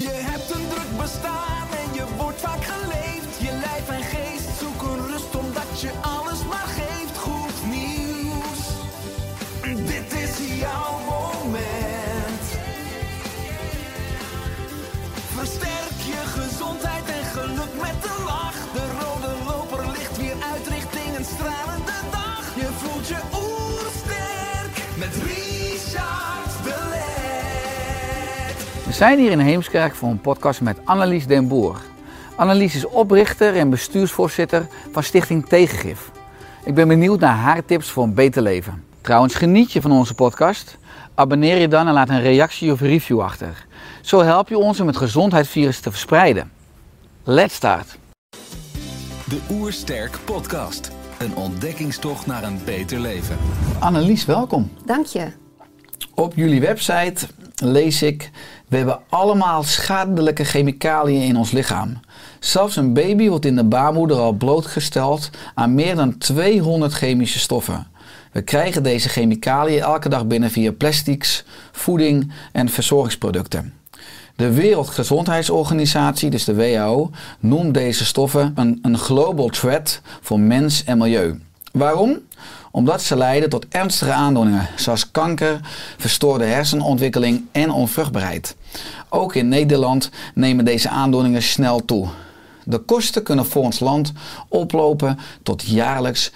Je hebt een druk bestaan We zijn hier in Heemskerk voor een podcast met Annelies den Boer. Annelies is oprichter en bestuursvoorzitter van Stichting Tegengif. Ik ben benieuwd naar haar tips voor een beter leven. Trouwens, geniet je van onze podcast? Abonneer je dan en laat een reactie of review achter. Zo help je ons om het gezondheidsvirus te verspreiden. Let's start! De Oersterk Podcast. Een ontdekkingstocht naar een beter leven. Annelies, welkom. Dank je. Op jullie website lees ik: We hebben allemaal schadelijke chemicaliën in ons lichaam. Zelfs een baby wordt in de baarmoeder al blootgesteld aan meer dan 200 chemische stoffen. We krijgen deze chemicaliën elke dag binnen via plastics, voeding en verzorgingsproducten. De Wereldgezondheidsorganisatie, dus de WHO, noemt deze stoffen een, een global threat voor mens en milieu. Waarom? Omdat ze leiden tot ernstige aandoeningen zoals kanker, verstoorde hersenontwikkeling en onvruchtbaarheid. Ook in Nederland nemen deze aandoeningen snel toe. De kosten kunnen voor ons land oplopen tot jaarlijks 21,1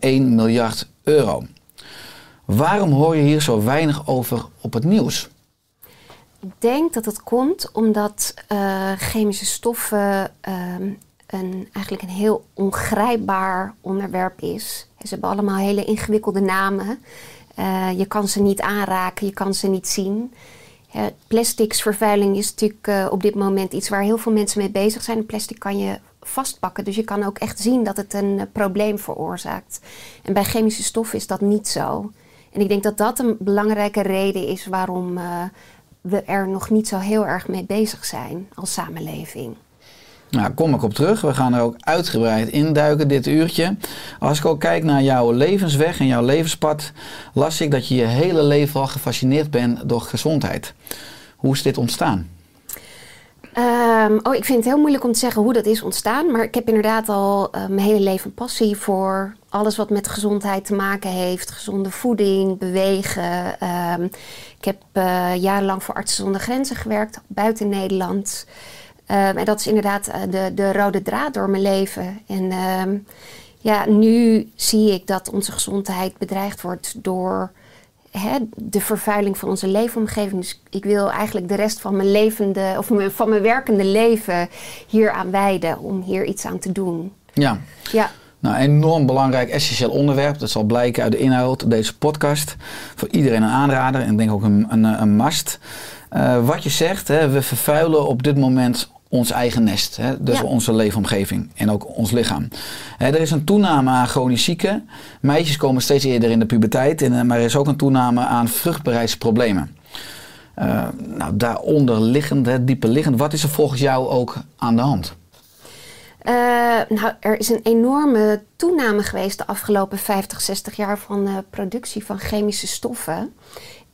miljard euro. Waarom hoor je hier zo weinig over op het nieuws? Ik denk dat het komt omdat eh, chemische stoffen ehm, een, eigenlijk een heel ongrijpbaar onderwerp is. Ze hebben allemaal hele ingewikkelde namen. Eh, je kan ze niet aanraken, je kan ze niet zien. Plasticsvervuiling is natuurlijk eh, op dit moment iets waar heel veel mensen mee bezig zijn. Plastic kan je vastpakken, dus je kan ook echt zien dat het een eh, probleem veroorzaakt. En bij chemische stoffen is dat niet zo. En ik denk dat dat een belangrijke reden is waarom we er nog niet zo heel erg mee bezig zijn als samenleving. Nou, kom ik op terug. We gaan er ook uitgebreid induiken dit uurtje. Als ik ook kijk naar jouw levensweg en jouw levenspad, las ik dat je je hele leven al gefascineerd bent door gezondheid. Hoe is dit ontstaan? Ehm, oh, ik vind het heel moeilijk om te zeggen hoe dat is ontstaan. Maar ik heb inderdaad al eh, mijn hele leven een passie voor alles wat met gezondheid te maken heeft. Gezonde voeding, bewegen. Ehm, ik heb eh, jarenlang voor Artsen zonder Grenzen gewerkt, buiten Nederland. Ehm, en dat is inderdaad eh, de, de rode draad door mijn leven. En ehm, ja, nu zie ik dat onze gezondheid bedreigd wordt door hè, de vervuiling van onze leefomgeving. Dus ik wil eigenlijk de rest van mijn levende of van mijn werkende leven hier aan wijden om hier iets aan te doen. Ja, Ja. nou, enorm belangrijk, essentieel onderwerp. Dat zal blijken uit de inhoud deze podcast. Voor iedereen een aanrader en denk ook een, een, een must. Eh, wat je zegt, hè, we vervuilen op dit moment ons eigen nest. Hè, dus Ja. onze leefomgeving en ook ons lichaam. Hè, er is een toename aan chronisch zieken. Meisjes komen steeds eerder in de puberteit. En, eh, maar er is ook een toename aan vruchtbaarheidsproblemen. Eh, nou, daaronder liggend, hè, dieper liggend, wat is er volgens jou ook aan de hand? Eh, nou, er is een enorme toename geweest de afgelopen 50, 60 jaar van eh, productie van chemische stoffen.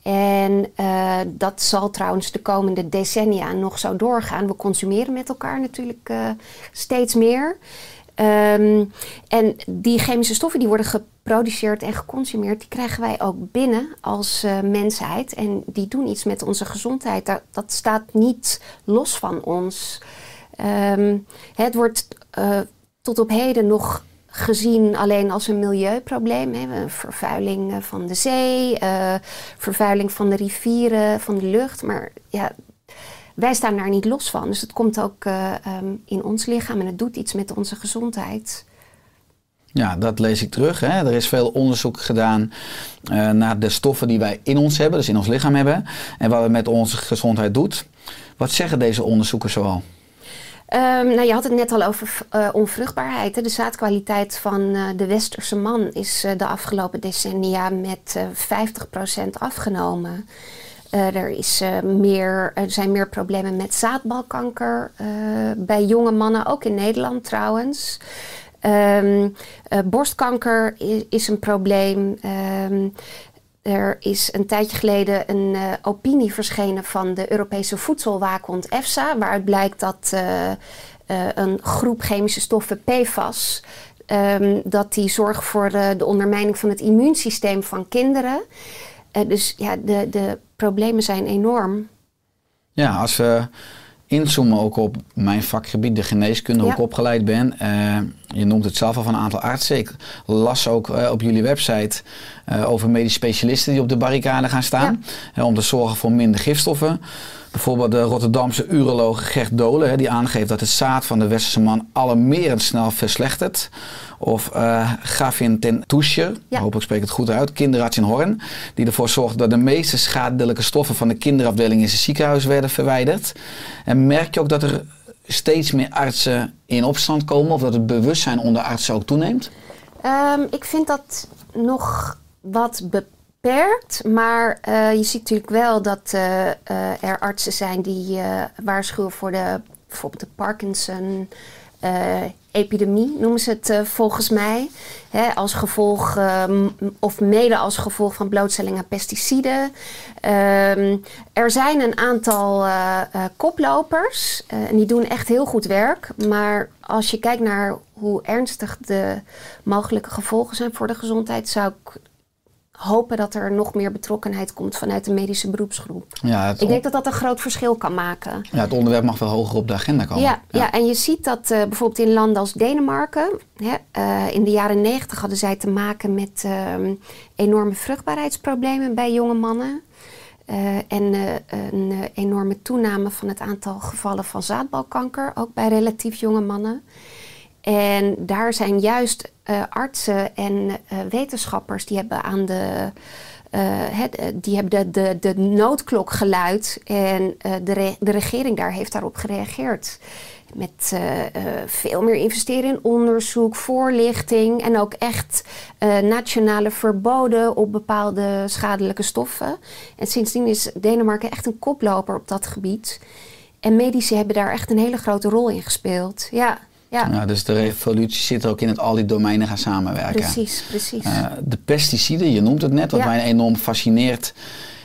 En eh, dat zal trouwens de komende decennia nog zo doorgaan. We consumeren met elkaar natuurlijk eh, steeds meer. Ehm, en die chemische stoffen die worden geproduceerd en geconsumeerd, die krijgen wij ook binnen als eh, mensheid. En die doen iets met onze gezondheid. Dat, staat niet los van ons. Ehm, het wordt tot op heden nog gezien alleen als een milieuprobleem. Hè. Vervuiling eh, van de zee, eh, vervuiling van de rivieren, van de lucht. Maar ja, wij staan daar niet los van. Dus het komt ook eh, ehm, in ons lichaam en het doet iets met onze gezondheid. Ja, dat lees ik terug. Hè. Er is veel onderzoek gedaan naar de stoffen die wij in ons hebben, dus in ons lichaam hebben, en wat het met onze gezondheid doet. Wat zeggen deze onderzoekers zoal? Ehm, nou, je had het net al over uh, onvruchtbaarheid. De zaadkwaliteit van uh, de westerse man is uh, de afgelopen decennia met 50% afgenomen. er, is, meer, er zijn meer problemen met zaadbalkanker bij jonge mannen, ook in Nederland trouwens. Um, borstkanker is, is, een probleem. Um, er is een tijdje geleden een uh, opinie verschenen van de Europese voedselwaakhond EFSA, waaruit blijkt dat uh, uh, een groep chemische stoffen PFAS, um, dat die zorgen voor de ondermijning van het immuunsysteem van kinderen. dus ja, de, de problemen zijn enorm. Ja, als we inzoomen ook op mijn vakgebied, de geneeskunde, hoe ik opgeleid ben. Uh, je noemt het zelf al van een aantal artsen. Ik las ook uh, op jullie website uh, over medische specialisten die op de barricade gaan staan. Om te zorgen voor minder gifstoffen. Bijvoorbeeld de Rotterdamse uroloog Gert Dolen, die aangeeft dat het zaad van de westerse man alarmerend snel verslechtert. Of uh, Gavin ten Toesje, ja. hopelijk spreek ik het goed uit, kinderarts in Horn, die ervoor zorgt dat de meeste schadelijke stoffen van de kinderafdeling in zijn ziekenhuis werden verwijderd. En merk je ook dat er steeds meer artsen in opstand komen of dat het bewustzijn onder artsen ook toeneemt? Um, ik vind dat nog wat beperkt, maar uh, je ziet natuurlijk wel dat uh, uh, er artsen zijn die waarschuwen voor de, bijvoorbeeld de Parkinson epidemie, noemen ze het volgens mij. Hè, als gevolg, um, of mede als gevolg van blootstelling aan pesticiden. Um, er zijn een aantal koplopers en die doen echt heel goed werk. Maar als je kijkt naar hoe ernstig de mogelijke gevolgen zijn voor de gezondheid, zou ik hopen dat er nog meer betrokkenheid komt vanuit de medische beroepsgroep. Ja, ik denk dat dat een groot verschil kan maken. Ja, het onderwerp mag wel hoger op de agenda komen. Ja, ja. ja en je ziet dat uh, bijvoorbeeld in landen als Denemarken, hè, uh, in de jaren negentig hadden zij te maken met uh, enorme vruchtbaarheidsproblemen bij jonge mannen. Uh, en een enorme toename van het aantal gevallen van zaadbalkanker, ook bij relatief jonge mannen. En daar zijn juist uh, artsen en uh, wetenschappers die hebben aan de. Uh, die hebben de, de, de noodklok geluid en de, de regering daar heeft daarop gereageerd. Met veel meer investeren in onderzoek, voorlichting en ook echt nationale verboden op bepaalde schadelijke stoffen. En sindsdien is Denemarken echt een koploper op dat gebied. En medici hebben daar echt een hele grote rol in gespeeld. Ja. Ja. dus de revolutie zit ook in het al die domeinen gaan samenwerken. Precies, precies. Uh, de pesticiden, je noemt het net, wat ja. mij enorm fascineert,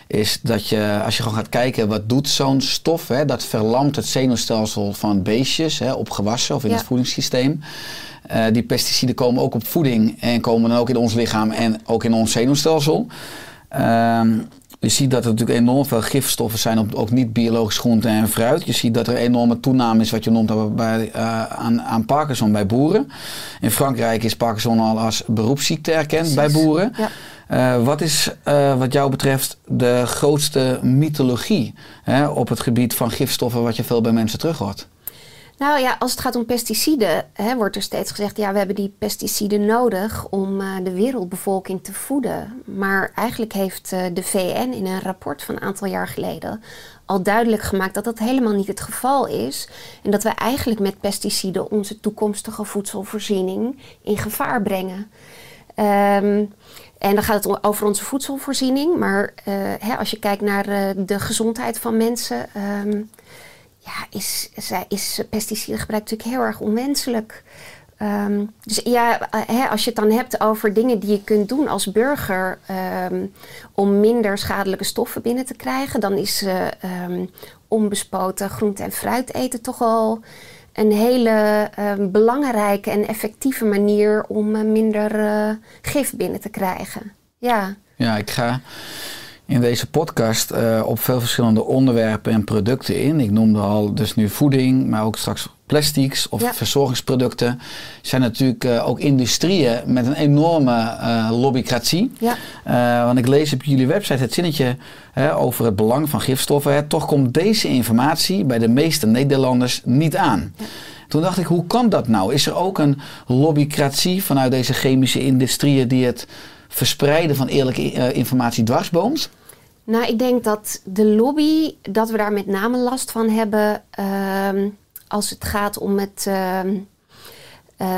is dat je, als je gewoon gaat kijken, wat doet zo'n stof? Hè, dat verlamt het zenuwstelsel van beestjes hè, op gewassen of in ja. het voedingssysteem. Uh, die pesticiden komen ook op voeding en komen dan ook in ons lichaam en ook in ons zenuwstelsel. Uh, je ziet dat er natuurlijk enorm veel gifstoffen zijn op ook niet-biologisch groente en fruit. Je ziet dat er een enorme toename is, wat je noemt, bij, uh, aan, aan, Parkinson bij boeren. In Frankrijk is Parkinson al als beroepsziekte erkend bij boeren. Ja. Uh, wat is uh, wat jou betreft de grootste mythologie hè, op het gebied van gifstoffen wat je veel bij mensen terug hoort? Nou ja, als het gaat om pesticiden, hè, wordt er steeds gezegd: ja, we hebben die pesticiden nodig om uh, de wereldbevolking te voeden. Maar eigenlijk heeft uh, de VN in een rapport van een aantal jaar geleden al duidelijk gemaakt dat dat helemaal niet het geval is. En dat we eigenlijk met pesticiden onze toekomstige voedselvoorziening in gevaar brengen. Um, en dan gaat het over onze voedselvoorziening. Maar uh, hè, als je kijkt naar de gezondheid van mensen. Um, ja, is, is pesticidengebruik natuurlijk heel erg onwenselijk. Um, dus ja, hè, als je het dan hebt over dingen die je kunt doen als burger um, om minder schadelijke stoffen binnen te krijgen, dan is uh, um, onbespoten groente en fruit eten toch al een hele belangrijke en effectieve manier om minder gif binnen te krijgen. Ja. Ja, ik ga in deze podcast uh, op veel verschillende onderwerpen en producten in. Ik noemde al dus nu voeding, maar ook straks plastics of ja. verzorgingsproducten. zijn natuurlijk uh, ook industrieën met een enorme uh, lobbycratie. Ja. want ik lees op jullie website het zinnetje over het belang van gifstoffen. Hè. Toch komt deze informatie bij de meeste Nederlanders niet aan. Ja. Toen dacht ik, hoe kan dat nou? Is er ook een lobbycratie vanuit deze chemische industrieën die het verspreiden van eerlijke uh, informatie dwarsboomt? Nou, ik denk dat de lobby, dat we daar met name last van hebben ehm, als het gaat om het. ehm, eh,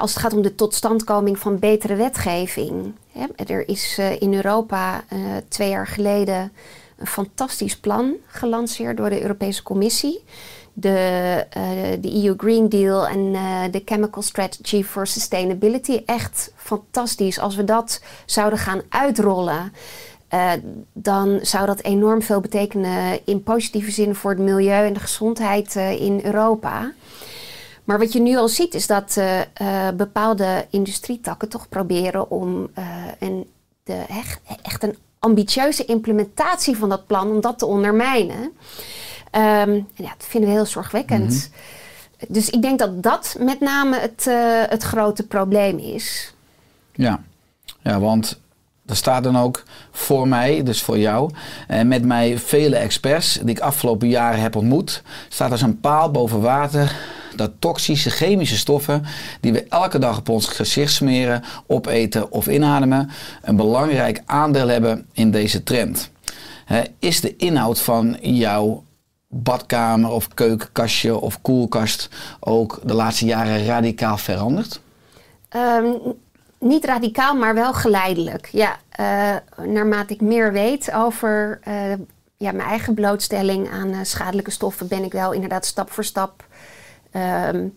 als het gaat om de totstandkoming van betere wetgeving. Er is eh, in Europa eh, twee jaar geleden een fantastisch plan gelanceerd door de Europese Commissie. De, eh, de EU Green Deal en eh, de Chemical Strategy for Sustainability. Echt fantastisch. Als we dat zouden gaan uitrollen, eh, dan zou dat enorm veel betekenen in positieve zin voor het milieu en de gezondheid in Europa. Maar wat je nu al ziet is dat bepaalde industrietakken toch proberen om een, de, echt een ambitieuze implementatie van dat plan, om dat te ondermijnen. Ehm, en ja, dat vinden we heel zorgwekkend. Dus ik denk dat dat met name het, eh, het grote probleem is. Ja. ja, want er staat dan ook voor mij, dus voor jou, en met mij vele experts die ik afgelopen jaren heb ontmoet, staat als een paal boven water dat toxische chemische stoffen die we elke dag op ons gezicht smeren, opeten of inademen, een belangrijk aandeel hebben in deze trend. Is de inhoud van jouw badkamer of keukenkastje of koelkast ook de laatste jaren radicaal veranderd? Ehm, niet radicaal, maar wel geleidelijk. Ja, eh, naarmate ik meer weet over eh, ja, mijn eigen blootstelling aan eh, schadelijke stoffen, ben ik wel inderdaad stap voor stap ehm,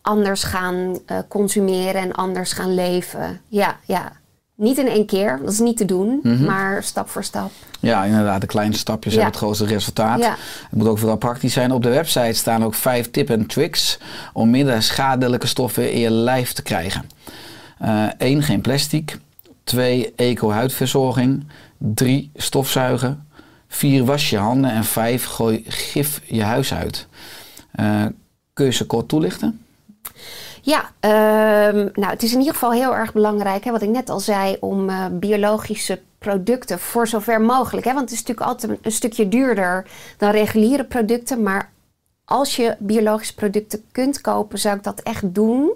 anders gaan consumeren en anders gaan leven. Ja, ja. Niet in één keer, dat is niet te doen, maar stap voor stap. Ja, inderdaad, de kleine stapjes Ja. hebben het grootste resultaat. Ja. Het moet ook vooral praktisch zijn. Op de website staan ook vijf tips en tricks om minder schadelijke stoffen in je lijf te krijgen. Eén, geen plastic. Twee, eco-huidverzorging. Drie, stofzuigen. Vier, was je handen. En vijf, gooi gif je huis uit. Eh, kun je ze kort toelichten? Ja, ehm, nou, het is in ieder geval heel erg belangrijk, hè, wat ik net al zei, om eh, biologische producten voor zover mogelijk. Hè, want het is natuurlijk altijd een, stukje duurder dan reguliere producten. Maar als je biologische producten kunt kopen, zou ik dat echt doen.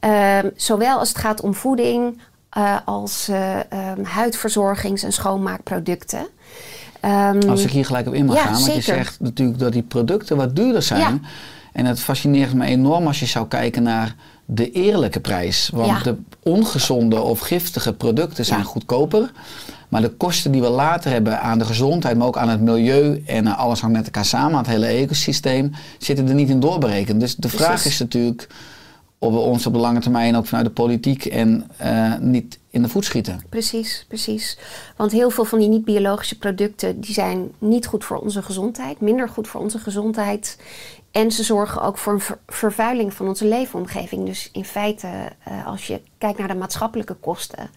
Ehm, zowel als het gaat om voeding eh, als eh, ehm, huidverzorgings- en schoonmaakproducten. Als ik hier gelijk op in mag Ja, gaan. Want je zegt natuurlijk dat die producten wat duurder zijn. Ja. En het fascineert me enorm als je zou kijken naar de eerlijke prijs. Want Ja. de ongezonde of giftige producten zijn Ja. goedkoper. Maar de kosten die we later hebben aan de gezondheid, maar ook aan het milieu en alles hangt met elkaar samen, aan het hele ecosysteem, zitten er niet in doorberekend. Dus de vraag is natuurlijk of we ons op de lange termijn ook vanuit de politiek en eh, niet in de voet schieten. Precies, precies. Want heel veel van die niet-biologische producten die zijn niet goed voor onze gezondheid, minder goed voor onze gezondheid. En ze zorgen ook voor een ver- vervuiling van onze leefomgeving. Dus in feite, eh, als je kijkt naar de maatschappelijke kosten,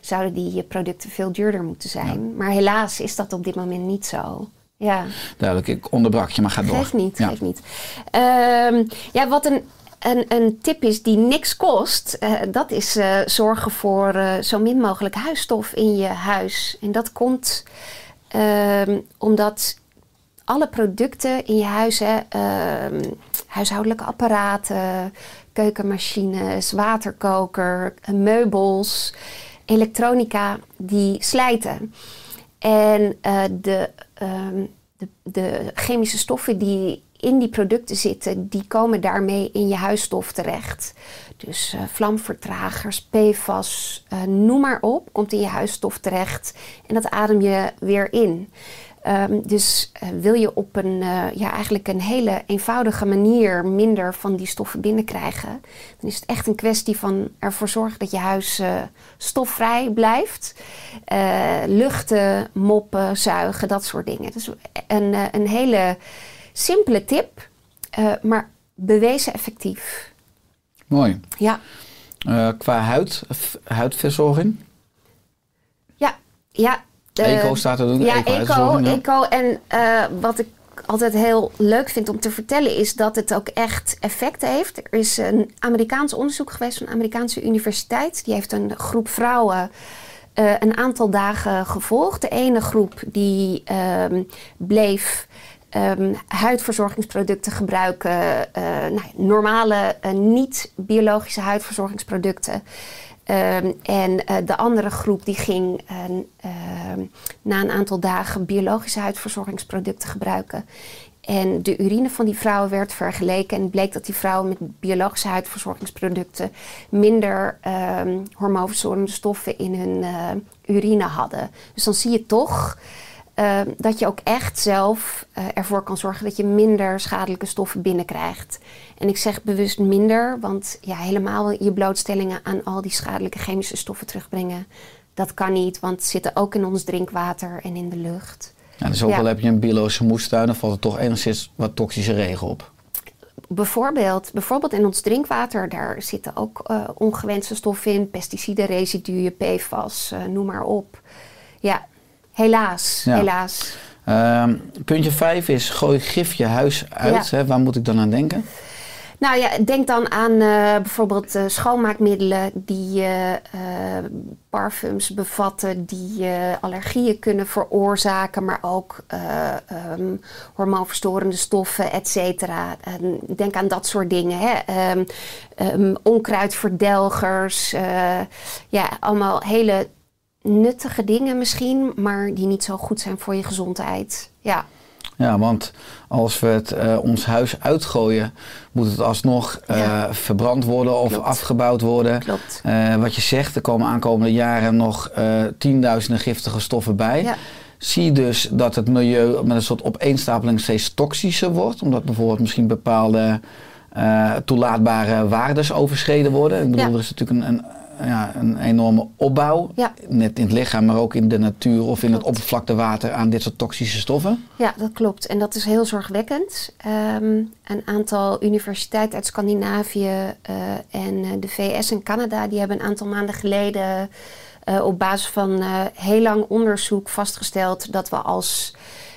zouden die eh, producten veel duurder moeten zijn. Maar helaas is dat op dit moment niet zo. Ja. Duidelijk, ik onderbrak je, maar ga door. Geeft niet, Ja. geeft niet. Ehm, ja, wat een, een, een tip is die niks kost, eh, dat is zorgen voor zo min mogelijk huisstof in je huis. En dat komt ehm, omdat alle producten in je huis, hè, ehm, huishoudelijke apparaten, keukenmachines, waterkoker, eh, meubels, elektronica, die slijten. En eh, de, ehm, de, de chemische stoffen die in die producten zitten, die komen daarmee in je huisstof terecht. Dus eh, vlamvertragers, PFAS, noem maar op, komt in je huisstof terecht. En dat adem je weer in. Ehm, dus eh, wil je op een, eh, ja, eigenlijk een hele eenvoudige manier minder van die stoffen binnenkrijgen, dan is het echt een kwestie van ervoor zorgen dat je huis eh, stofvrij blijft. Luchten, moppen, zuigen, dat soort dingen. Dus een, een hele simpele tip, maar bewezen effectief. Mooi. Ja, qua huid, huidverzorging. ja, ja. Eco staat er ook. Ja, eco, eco-huidverzorging, ja. eco. En eh, wat ik altijd heel leuk vind om te vertellen is dat het ook echt effect heeft. Er is een Amerikaans onderzoek geweest van een Amerikaanse universiteit. Die heeft een groep vrouwen eh, een aantal dagen gevolgd. De ene groep die ehm, bleef ehm, huidverzorgingsproducten gebruiken. eh, nou, normale, niet-biologische huidverzorgingsproducten. Ehm, en eh, de andere groep die ging eh, ehm, na een aantal dagen biologische huidverzorgingsproducten gebruiken. En de urine van die vrouwen werd vergeleken en bleek dat die vrouwen met biologische huidverzorgingsproducten minder ehm hormoonverstorende stoffen in hun eh, urine hadden. Dus dan zie je toch eh, dat je ook echt zelf eh, ervoor kan zorgen dat je minder schadelijke stoffen binnenkrijgt. En ik zeg bewust minder, want ja, helemaal je blootstellingen aan al die schadelijke chemische stoffen terugbrengen, dat kan niet, want ze zitten ook in ons drinkwater en in de lucht. Ja, dus ook Ja. al heb je een biologische moestuin, dan valt er toch enigszins wat toxische regen op. Bijvoorbeeld, bijvoorbeeld in ons drinkwater, daar zitten ook eh, ongewenste stoffen in, pesticiden, residuen, PFAS, eh, noem maar op. Ja, helaas, Ja. helaas. Ehm, puntje 5 is gooi gif je huis uit. Ja. Hè? Waar moet ik dan aan denken? Nou ja, denk dan aan eh, bijvoorbeeld eh, schoonmaakmiddelen die eh, parfums bevatten, die allergieën kunnen veroorzaken, maar ook ehm, hormoonverstorende stoffen, et cetera. En denk aan dat soort dingen. Hè? Ehm, onkruidverdelgers, ja, allemaal hele nuttige dingen misschien, maar die niet zo goed zijn voor je gezondheid. Ja. Ja, want als we het, eh, ons huis uitgooien, moet het alsnog eh, Ja. verbrand worden of Klopt. afgebouwd worden. Klopt. Eh, wat je zegt, er komen aankomende jaren nog tienduizenden giftige stoffen bij. Ja. Zie je dus dat het milieu met een soort opeenstapeling steeds toxischer wordt, omdat bijvoorbeeld misschien bepaalde toelaatbare waardes overschreden worden. Ik bedoel, Ja. er is natuurlijk een, een, ja, een enorme opbouw, Ja. net in het lichaam, maar ook in de natuur of in het oppervlaktewater aan dit soort toxische stoffen. Ja, dat klopt. En dat is heel zorgwekkend. Ehm, een aantal universiteiten uit Scandinavië eh, en eh, de VS en Canada... die hebben een aantal maanden geleden eh, op basis van heel lang onderzoek vastgesteld... dat we als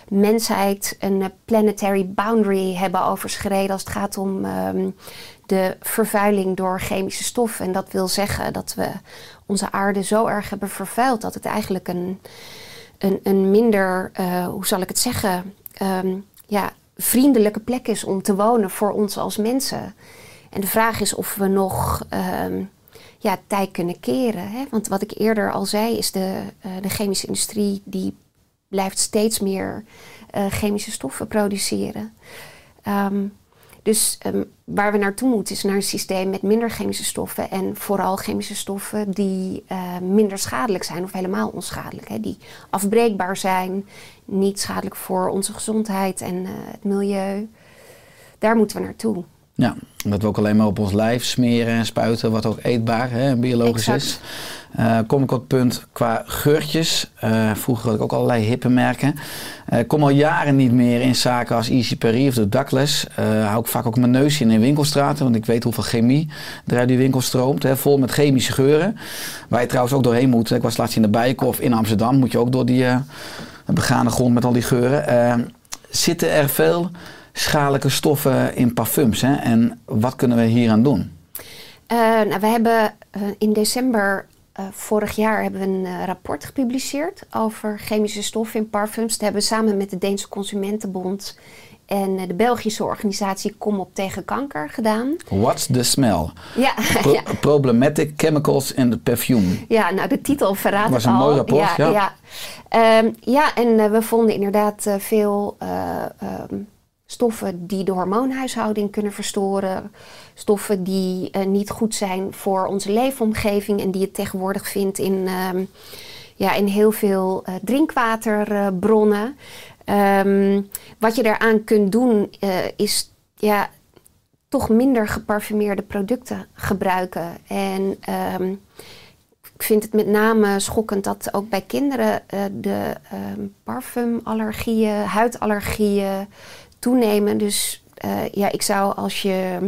mensheid een planetary boundary hebben overschreden... als het gaat om ehm, de vervuiling door chemische stoffen. En dat wil zeggen dat we onze aarde zo erg hebben vervuild... dat het eigenlijk een een, een minder, eh, hoe zal ik het zeggen, ehm, ja, vriendelijke plek is om te wonen voor ons als mensen. En de vraag is of we nog ehm, ja, tij kunnen keren. Hè? Want wat ik eerder al zei, is de, eh, de chemische industrie die blijft steeds meer eh, chemische stoffen produceren. Ehm, dus ehm, waar we naartoe moeten is naar een systeem met minder chemische stoffen en vooral chemische stoffen die eh, minder schadelijk zijn of helemaal onschadelijk. Hè, die afbreekbaar zijn, niet schadelijk voor onze gezondheid en eh, het milieu. Daar moeten we naartoe. Ja, dat we ook alleen maar op ons lijf smeren en spuiten, wat ook eetbaar en biologisch Exact. is. Eh, kom ik op het punt qua geurtjes. Eh, vroeger had ik ook allerlei hippe merken. Ik kom al jaren niet meer in zaken als Easy Paris of de Douglas. Hou ik vaak ook mijn neus in in winkelstraten, want ik weet hoeveel chemie er uit die winkel stroomt. Hè, vol met chemische geuren. Waar je trouwens ook doorheen moet. Ik was laatst in de Bijenkorf in Amsterdam. Moet je ook door die begane grond met al die geuren. Zitten er veel schadelijke stoffen in parfums? Hè? En wat kunnen we hier aan doen? Nou, we hebben in december eh, vorig jaar hebben we een eh, rapport gepubliceerd over chemische stoffen in parfums. Dat hebben we samen met de Deense Consumentenbond en eh, de Belgische organisatie Kom op tegen kanker gedaan. What's the smell? Ja, Pro- ja. Problematic chemicals in the perfume. Ja, nou de titel verraadt Was het een al. mooi rapport, ja. Ja, Ehm, ja en eh, we vonden inderdaad veel eh, ehm, stoffen die de hormoonhuishouding kunnen verstoren. Stoffen die eh, niet goed zijn voor onze leefomgeving en die je tegenwoordig vindt in, ehm, ja, in heel veel eh, drinkwaterbronnen. Ehm, wat je daaraan kunt doen eh, is ja, toch minder geparfumeerde producten gebruiken. En ehm, ik vind het met name schokkend dat ook bij kinderen de parfumallergieën, huidallergieën toenemen. Dus eh, ja, ik zou als je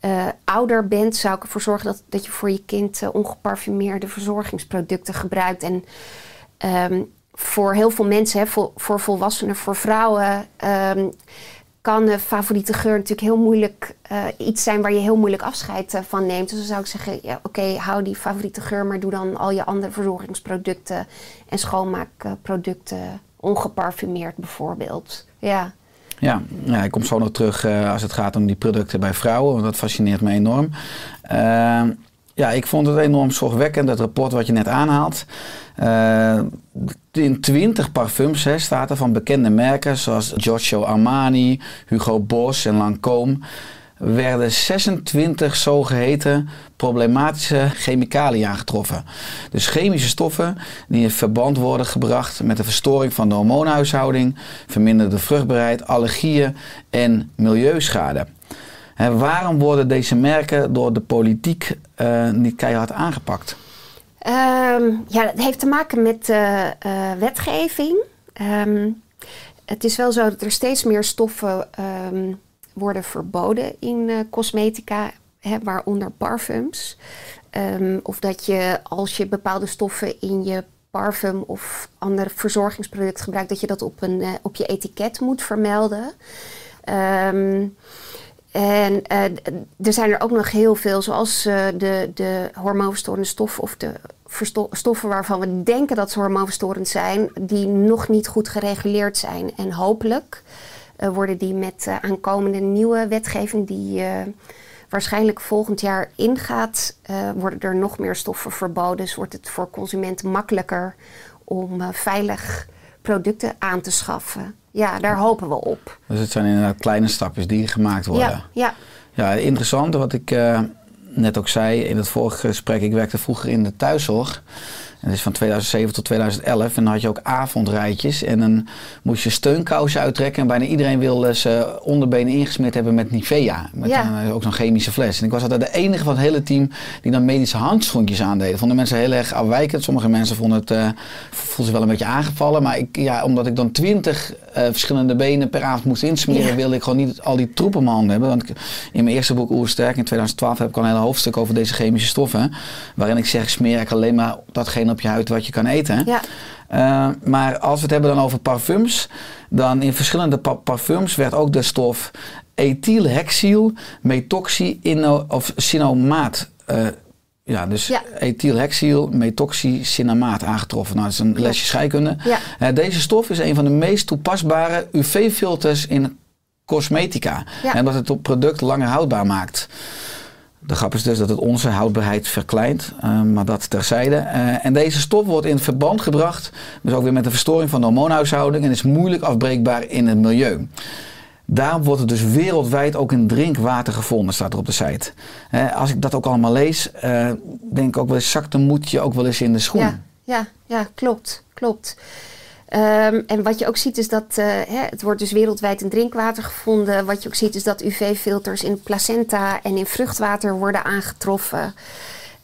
eh, ouder bent, zou ik ervoor zorgen dat, dat je voor je kind eh, ongeparfumeerde verzorgingsproducten gebruikt. En ehm, voor heel veel mensen, hè, voor, voor volwassenen, voor vrouwen, ehm, kan favoriete geur natuurlijk heel moeilijk iets zijn waar je heel moeilijk afscheid van neemt. Dus dan zou ik zeggen, ja, oké, hou die favoriete geur, maar doe dan al je andere verzorgingsproducten en schoonmaakproducten ongeparfumeerd bijvoorbeeld. Ja, Ja, ja, ik kom zo nog terug eh, als het gaat om die producten bij vrouwen, want dat fascineert me enorm. Eh, ja, ik vond het enorm zorgwekkend, het rapport wat je net aanhaalt. Eh, in 20 parfums hè, staat er van bekende merken zoals Giorgio Armani, Hugo Boss en Lancôme werden 26 zogeheten problematische chemicaliën aangetroffen. Dus chemische stoffen die in verband worden gebracht met de verstoring van de hormoonhuishouding, verminderde vruchtbaarheid, allergieën en milieuschade. Waarom worden deze merken door de politiek eh, niet keihard aangepakt? Ehm, ja, dat heeft te maken met uh, wetgeving. Ehm, het is wel zo dat er steeds meer stoffen ehm, worden verboden in cosmetica, hè, waaronder parfums. of dat je als je bepaalde stoffen in je parfum of ander verzorgingsproduct gebruikt, dat je dat op, een, op je etiket moet vermelden. Um, en uh, er zijn er ook nog heel veel, zoals de, de hormoonverstorende stoffen of de stoffen waarvan we denken dat ze hormoonverstorend zijn, die nog niet goed gereguleerd zijn. En hopelijk uh, worden die met aankomende nieuwe wetgeving, die waarschijnlijk volgend jaar ingaat, worden er nog meer stoffen verboden. Dus wordt het voor consumenten makkelijker om veilig producten aan te schaffen ja, daar hopen we op. Dus het zijn inderdaad kleine stapjes die gemaakt worden. Ja, ja. ja interessant wat ik net ook zei in het vorige gesprek. Ik werkte vroeger in de thuiszorg. En dat is van 2007 tot 2011. En dan had je ook avondrijtjes. En dan moest je steunkousen uittrekken. En bijna iedereen wilde ze onderbenen ingesmeerd hebben met Nivea. Met Ja. een- ook zo'n chemische fles. En ik was altijd de enige van het hele team die dan medische handschoentjes aandeden. Vonden mensen heel erg afwijkend. Sommige mensen vonden het, eh voelden zich wel een beetje aangevallen. Maar ik, ja, omdat ik dan twintig eh, verschillende benen per avond moest insmeren, Ja. wilde ik gewoon niet al die troep op mijn handen hebben. Want in mijn eerste boek Oersterk in 2012 heb ik al een hele hoofdstuk over deze chemische stoffen. Waarin ik zeg, smeer ik alleen maar datgene op je huid wat je kan eten. Ja. Uh, maar als we het hebben dan over parfums, dan in verschillende pa- parfums werd ook de stof ethylhexyl methoxy of cinamaat. eh, ja, dus Ja. ethylhexyl methoxycinamaat aangetroffen. Nou, dat is een lesje scheikunde. Ja. Eh, deze stof is een van de meest toepasbare UV-filters in cosmetica. Ja. En dat het het product langer houdbaar maakt. De grap is dus dat het onze houdbaarheid verkleint, eh, maar dat terzijde. Eh, en deze stof wordt in verband gebracht, dus ook weer met de verstoring van de hormoonhuishouding en is moeilijk afbreekbaar in het milieu. Daarom wordt het dus wereldwijd ook in drinkwater gevonden, staat er op de site. Eh, als ik dat ook allemaal lees, denk ik ook wel eens, zakt een moedje ook wel eens in de schoen. Ja, ja, ja, klopt, klopt. Ehm, en wat je ook ziet is dat eh, hè, het wordt dus wereldwijd in drinkwater gevonden. Wat je ook ziet is dat UV-filters in placenta en in vruchtwater worden aangetroffen.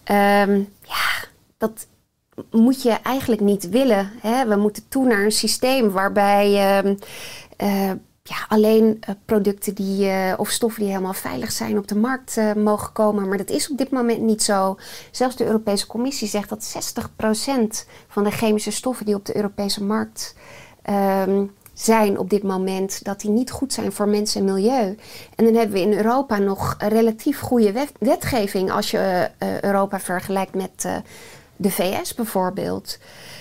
Ehm, ja, dat moet je eigenlijk niet willen. Hè? We moeten toe naar een systeem waarbij ehm, eh, ja, alleen eh, producten die, eh, of stoffen die helemaal veilig zijn op de markt eh, mogen komen. Maar dat is op dit moment niet zo. Zelfs de Europese Commissie zegt dat 60% van de chemische stoffen die op de Europese markt ehm, zijn op dit moment, dat die niet goed zijn voor mensen en milieu. En dan hebben we in Europa nog relatief goede wet- wetgeving als je Europa vergelijkt met de VS bijvoorbeeld.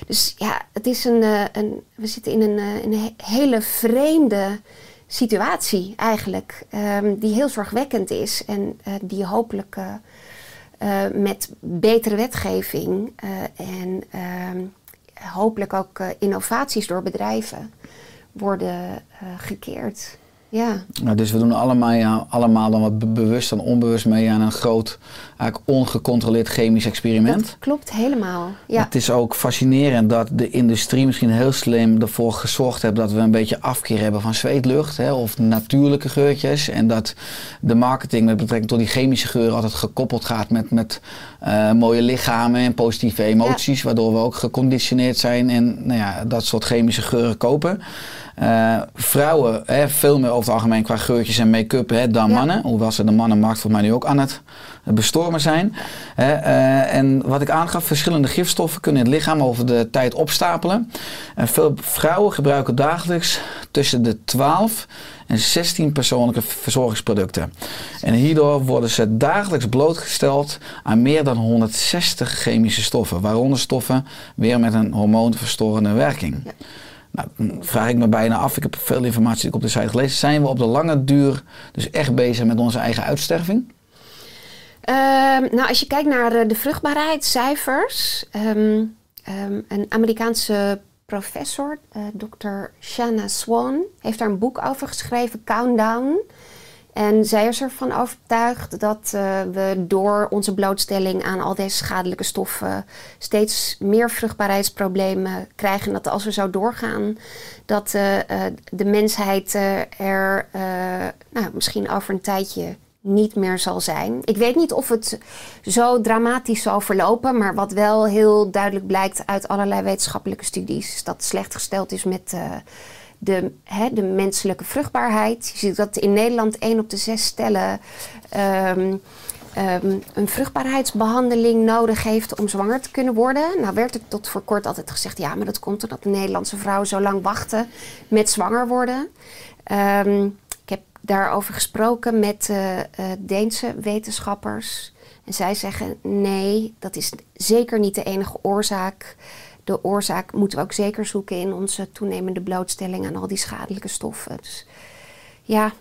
Dus ja, het is een, eh, een, we zitten in een, eh, een he- hele vreemde situatie eigenlijk, ehm, die heel zorgwekkend is en eh, die hopelijk met betere wetgeving en ehm, hopelijk ook innovaties door bedrijven worden gekeerd. Ja, Nou, dus we doen allemaal, ja, allemaal dan wat be- bewust en onbewust mee aan een groot, eigenlijk ongecontroleerd chemisch experiment. dat klopt helemaal. Ja, Het is ook fascinerend dat de industrie misschien heel slim ervoor gezorgd heeft dat we een beetje afkeer hebben van zweetlucht hè, of natuurlijke geurtjes. En dat de marketing met betrekking tot die chemische geuren altijd gekoppeld gaat met, met eh, mooie lichamen en positieve emoties. Waardoor we ook geconditioneerd zijn en nou ja, dat soort chemische geuren kopen. Eh, vrouwen hè, veel meer over het algemeen qua geurtjes en make-up hè, dan Ja. mannen. Hoewel ze de mannenmarkt volgens mij nu ook aan het bestormen zijn. Hè, eh, en wat ik aangaf, verschillende gifstoffen kunnen in het lichaam over de tijd opstapelen. En veel vrouwen gebruiken dagelijks tussen de 12 en 16 persoonlijke verzorgingsproducten. En hierdoor worden ze dagelijks blootgesteld aan meer dan 160 chemische stoffen. Waaronder stoffen weer met een hormoonverstorende werking. Nou, dan vraag ik me bijna af, ik heb veel informatie op de site gelezen. Zijn we op de lange duur dus echt bezig met onze eigen uitsterving? Ehm, nou, als je kijkt naar de vruchtbaarheidscijfers. ehm, een Amerikaanse professor, eh, Dr. Shanna Swan, heeft daar een boek over geschreven, Countdown. En zij is ervan overtuigd dat eh, we door onze blootstelling aan al deze schadelijke stoffen steeds meer vruchtbaarheidsproblemen krijgen. En dat als we zo doorgaan, dat eh, eh, de mensheid er nou, misschien over een tijdje niet meer zal zijn. Ik weet niet of het zo dramatisch zal verlopen, maar wat wel heel duidelijk blijkt uit allerlei wetenschappelijke studies, is dat slecht gesteld is met de, hè, de menselijke vruchtbaarheid. Je ziet dat in Nederland 1 op de 6 stellen ehm, ehm, een vruchtbaarheidsbehandeling nodig heeft om zwanger te kunnen worden. Nou werd er tot voor kort altijd gezegd, ja, maar dat komt omdat de Nederlandse vrouwen zo lang wachten met zwanger worden. Ehm, ik heb daarover gesproken met eh, Deense wetenschappers. En zij zeggen, nee, dat is zeker niet de enige oorzaak. De oorzaak moeten we ook zeker zoeken in onze toenemende blootstelling aan al die schadelijke stoffen. Dus ja,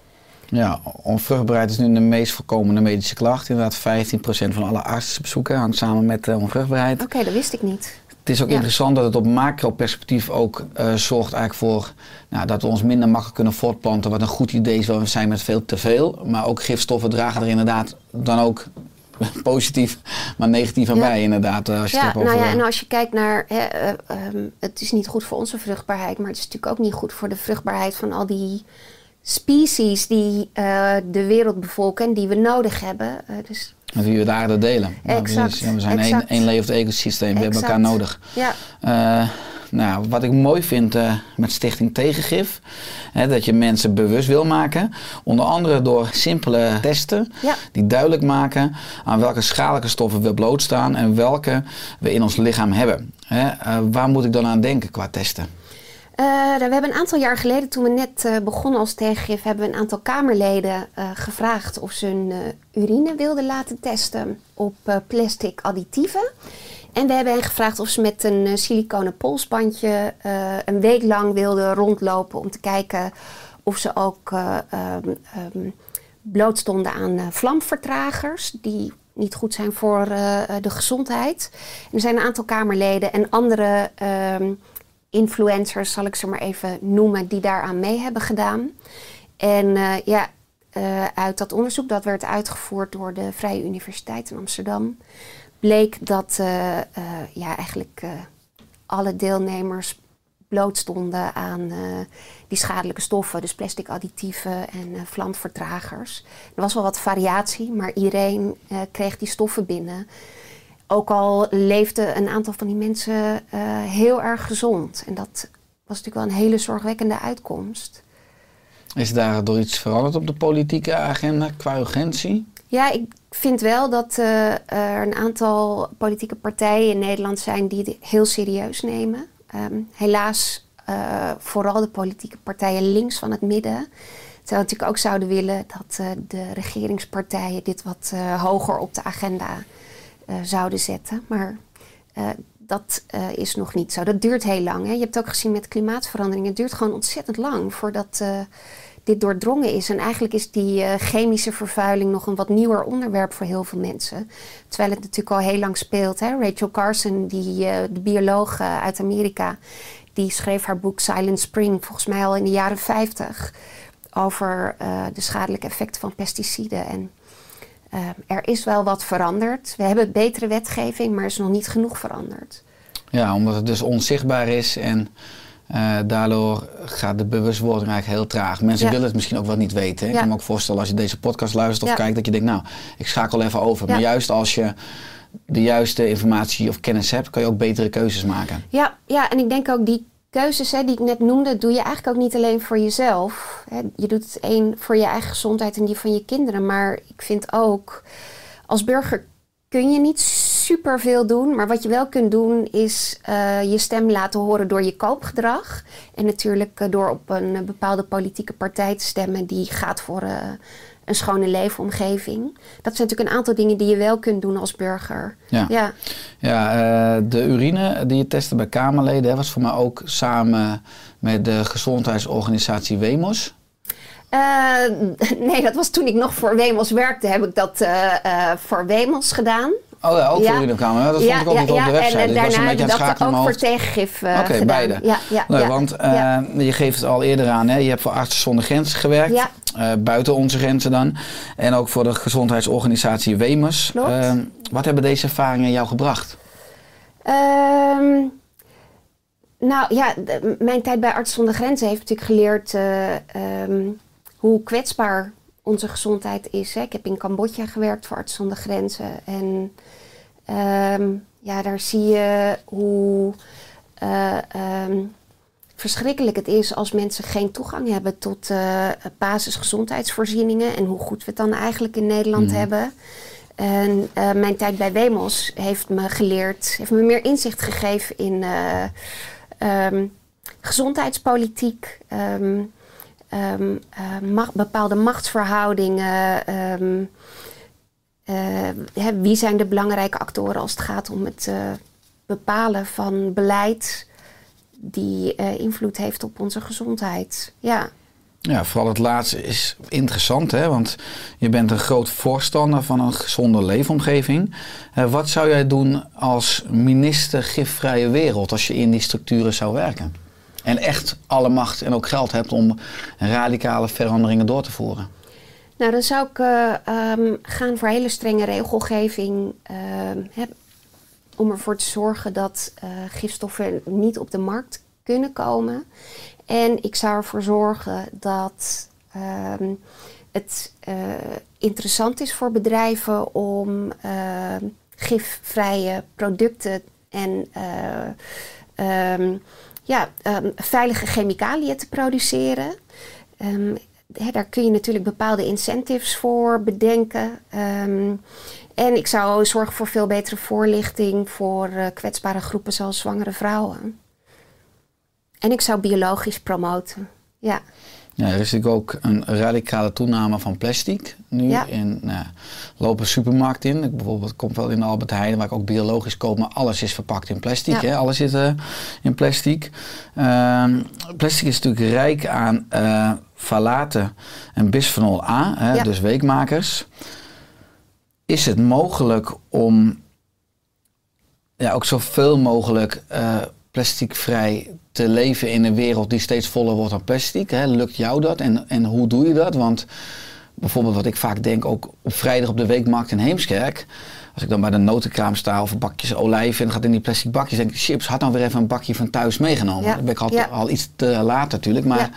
Ja, onvruchtbaarheid is nu de meest voorkomende medische klacht. Inderdaad, 15% van alle artsenbezoeken hangt samen met eh, onvruchtbaarheid. oké, dat wist ik niet. Het is ook Ja. interessant dat het op macro-perspectief ook eh, zorgt eigenlijk voor nou, dat we ons minder makkelijk kunnen voortplanten. Wat een goed idee is, want we zijn met veel te veel. Maar ook gifstoffen dragen er inderdaad dan ook positief, maar negatief aan Ja. bij inderdaad. eh, Als je het Ja, hebt over, nou ja, en als je kijkt naar, hè, eh, ehm, het is niet goed voor onze vruchtbaarheid, maar het is natuurlijk ook niet goed voor de vruchtbaarheid van al die species die eh, de wereld bevolken en die we nodig hebben. Eh, dus met wie we de aarde delen. Nou, Exact, precies. Ja, we zijn één, één levend ecosysteem, we hebben elkaar nodig. ja, nou, wat ik mooi vind eh, met Stichting Tegengif, hè, dat je mensen bewust wil maken. Onder andere door simpele testen Ja. die duidelijk maken aan welke schadelijke stoffen we blootstaan en welke we in ons lichaam hebben. Hè, eh, waar moet ik dan aan denken qua testen? Eh, nou, we hebben een aantal jaar geleden, toen we net begonnen als tegengif, hebben we een aantal Kamerleden gevraagd of ze hun urine wilden laten testen op plastic additieven. En we hebben hen gevraagd of ze met een eh, siliconen polsbandje eh, een week lang wilden rondlopen om te kijken of ze ook eh, ehm, ehm, blootstonden aan vlamvertragers die niet goed zijn voor de gezondheid. Er zijn een aantal Kamerleden en andere ehm, influencers, zal ik ze maar even noemen, die daaraan mee hebben gedaan. En ja, uit dat onderzoek dat werd uitgevoerd door de Vrije Universiteit in Amsterdam, bleek dat eh, eh, ja, eigenlijk eh, alle deelnemers blootstonden aan die schadelijke stoffen, dus plastic additieven en vlamvertragers. Er was wel wat variatie, maar iedereen kreeg die stoffen binnen. Ook al leefden een aantal van die mensen heel erg gezond. En dat was natuurlijk wel een hele zorgwekkende uitkomst. Is daar door iets veranderd op de politieke agenda qua urgentie? Ja, ik vind wel dat eh, er een aantal politieke partijen in Nederland zijn die het heel serieus nemen. Ehm, helaas eh, vooral de politieke partijen links van het midden. Terwijl we natuurlijk ook zouden willen dat eh, de regeringspartijen dit wat hoger op de agenda zouden zetten. Maar dat is nog niet zo. Dat duurt heel lang. Hè? Je hebt ook gezien met klimaatverandering. Het duurt gewoon ontzettend lang voordat dit doordrongen is. En eigenlijk is die eh, chemische vervuiling nog een wat nieuwer onderwerp voor heel veel mensen. Terwijl het natuurlijk al heel lang speelt. Hè? Rachel Carson, die, eh, de bioloog eh, uit Amerika, die schreef haar boek Silent Spring volgens mij al in de jaren 50 over de schadelijke effecten van pesticiden. En er is wel wat veranderd. We hebben betere wetgeving, maar er is nog niet genoeg veranderd. Ja, omdat het dus onzichtbaar is en eh, daardoor gaat de bewustwording eigenlijk heel traag. Mensen Ja. willen het misschien ook wel niet weten. Ik kan me ook voorstellen als je deze podcast luistert of Ja. kijkt dat je denkt, nou, ik schakel even over. Maar juist als je de juiste informatie of kennis hebt, kan je ook betere keuzes maken. Ja, ja, en ik denk ook die keuzes hè, die ik net noemde, doe je eigenlijk ook niet alleen voor jezelf. Hè. Je doet het één voor je eigen gezondheid en die van je kinderen. Maar ik vind ook, als burger kun je niet superveel doen. Maar wat je wel kunt doen, is eh, je stem laten horen door je koopgedrag. En natuurlijk eh, door op een eh, bepaalde politieke partij te stemmen die gaat voor een schone leefomgeving. Dat zijn natuurlijk een aantal dingen die je wel kunt doen als burger. Ja. ja. Ja, de urine die je testte bij Kamerleden was voor mij ook samen met de gezondheidsorganisatie WEMOS. Eh, nee, dat was toen ik nog voor Wemels werkte, heb ik dat eh, eh, voor Wemels gedaan. Oh ja, ook Ja. voor Unimcam. hè? Dat vond ik ook op de website. En dus ik was daarna een beetje heb ik dat ook mijn voor tegengif eh, Oké, gedaan. beide. Ja, ja, ja. want je geeft het al eerder aan. Hè? Je hebt voor Artsen zonder Grenzen gewerkt. Ja. eh, buiten onze grenzen dan. En ook voor de gezondheidsorganisatie WEMES. Klopt. Eh, wat hebben deze ervaringen jou gebracht? Ehm, nou ja, de- mijn tijd bij Arts zonder Grenzen heeft natuurlijk geleerd eh, ehm, hoe kwetsbaar onze gezondheid is. Hè. Ik heb in Cambodja gewerkt voor Arts zonder Grenzen. En ehm, ja, daar zie je hoe eh, ehm, verschrikkelijk het is als mensen geen toegang hebben tot eh, basisgezondheidsvoorzieningen. En hoe goed we het dan eigenlijk in Nederland Mhm. hebben. En eh, mijn tijd bij Wemos heeft me geleerd, heeft me meer inzicht gegeven in eh, ehm, gezondheidspolitiek, ehm, eh, ma- bepaalde machtsverhoudingen. ehm, eh, hè, wie zijn de belangrijke actoren als het gaat om het eh, bepalen van beleid die eh, invloed heeft op onze gezondheid? Ja. Ja, vooral het laatste is interessant, hè? want je bent een groot voorstander van een gezonde leefomgeving. Wat zou jij doen als minister gifvrije wereld als je in die structuren zou werken? En echt alle macht en ook geld hebt om radicale veranderingen door te voeren. Nou, dan zou ik eh, ehm, gaan voor hele strenge regelgeving. ehm, om ervoor te zorgen dat eh, gifstoffen niet op de markt kunnen komen. En ik zou ervoor zorgen dat ehm, het eh, interessant is voor bedrijven om gifvrije producten en ja, ehm, veilige chemicaliën te produceren. Ehm, daar kun je natuurlijk bepaalde incentives voor bedenken. Ehm, en ik zou zorgen voor veel betere voorlichting voor eh, kwetsbare groepen zoals zwangere vrouwen. En ik zou biologisch promoten. Ja, Ja, er is natuurlijk ook een radicale toename van plastic nu. Ja. In, nou, lopen supermarkt in. Ik bijvoorbeeld kom wel in de Albert Heijn, waar ik ook biologisch koop, maar alles is verpakt in plastic. Ja. Hè? Alles zit eh, in plastic. Ehm, plastic is natuurlijk rijk aan eh falaten en bisphenol A, hè, Ja. dus weekmakers. Is het mogelijk om ja, ook zoveel mogelijk eh, plasticvrij te leven in een wereld die steeds voller wordt aan plastic? Hè? Lukt jou dat en, en hoe doe je dat? Want bijvoorbeeld wat ik vaak denk, ook op vrijdag op de weekmarkt in Heemskerk. Als ik dan bij de notenkraam sta of bakjes olijven en gaat in die plastic bakjes, denk ik, chips, had nou weer even een bakje van thuis meegenomen. Ja, Dan ben ik al, ja. al iets te laat natuurlijk. Maar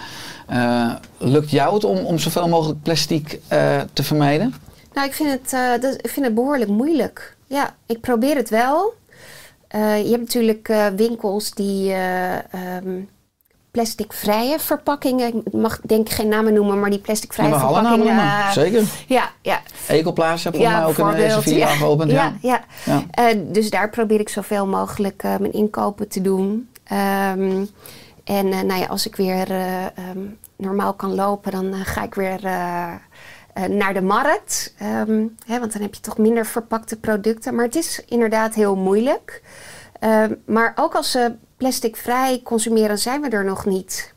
eh, lukt jou het om, om zoveel mogelijk plastic eh, te vermijden? nou ik vind het, eh, dat, ik vind het behoorlijk moeilijk. Ja, ik probeer het wel. Eh, je hebt natuurlijk eh, winkels die eh, ehm, plasticvrije verpakkingen, ik mag denk ik geen namen noemen, maar die plasticvrije Ja, alle verpakkingen. namen noemen. eh, Zeker. Ja, ja, Ecoplaats heb volgens mij ook een SVI ja. geopend. Ja. Ja, ja. Ja. Dus daar probeer ik zoveel mogelijk eh, mijn inkopen te doen. Ehm, en eh, nou ja, als ik weer eh, ehm, normaal kan lopen, dan ga ik weer naar de markt. Ehm, hè, want dan heb je toch minder verpakte producten. Maar het is inderdaad heel moeilijk. Ehm, maar ook als ze plasticvrij consumeren, zijn we er nog niet.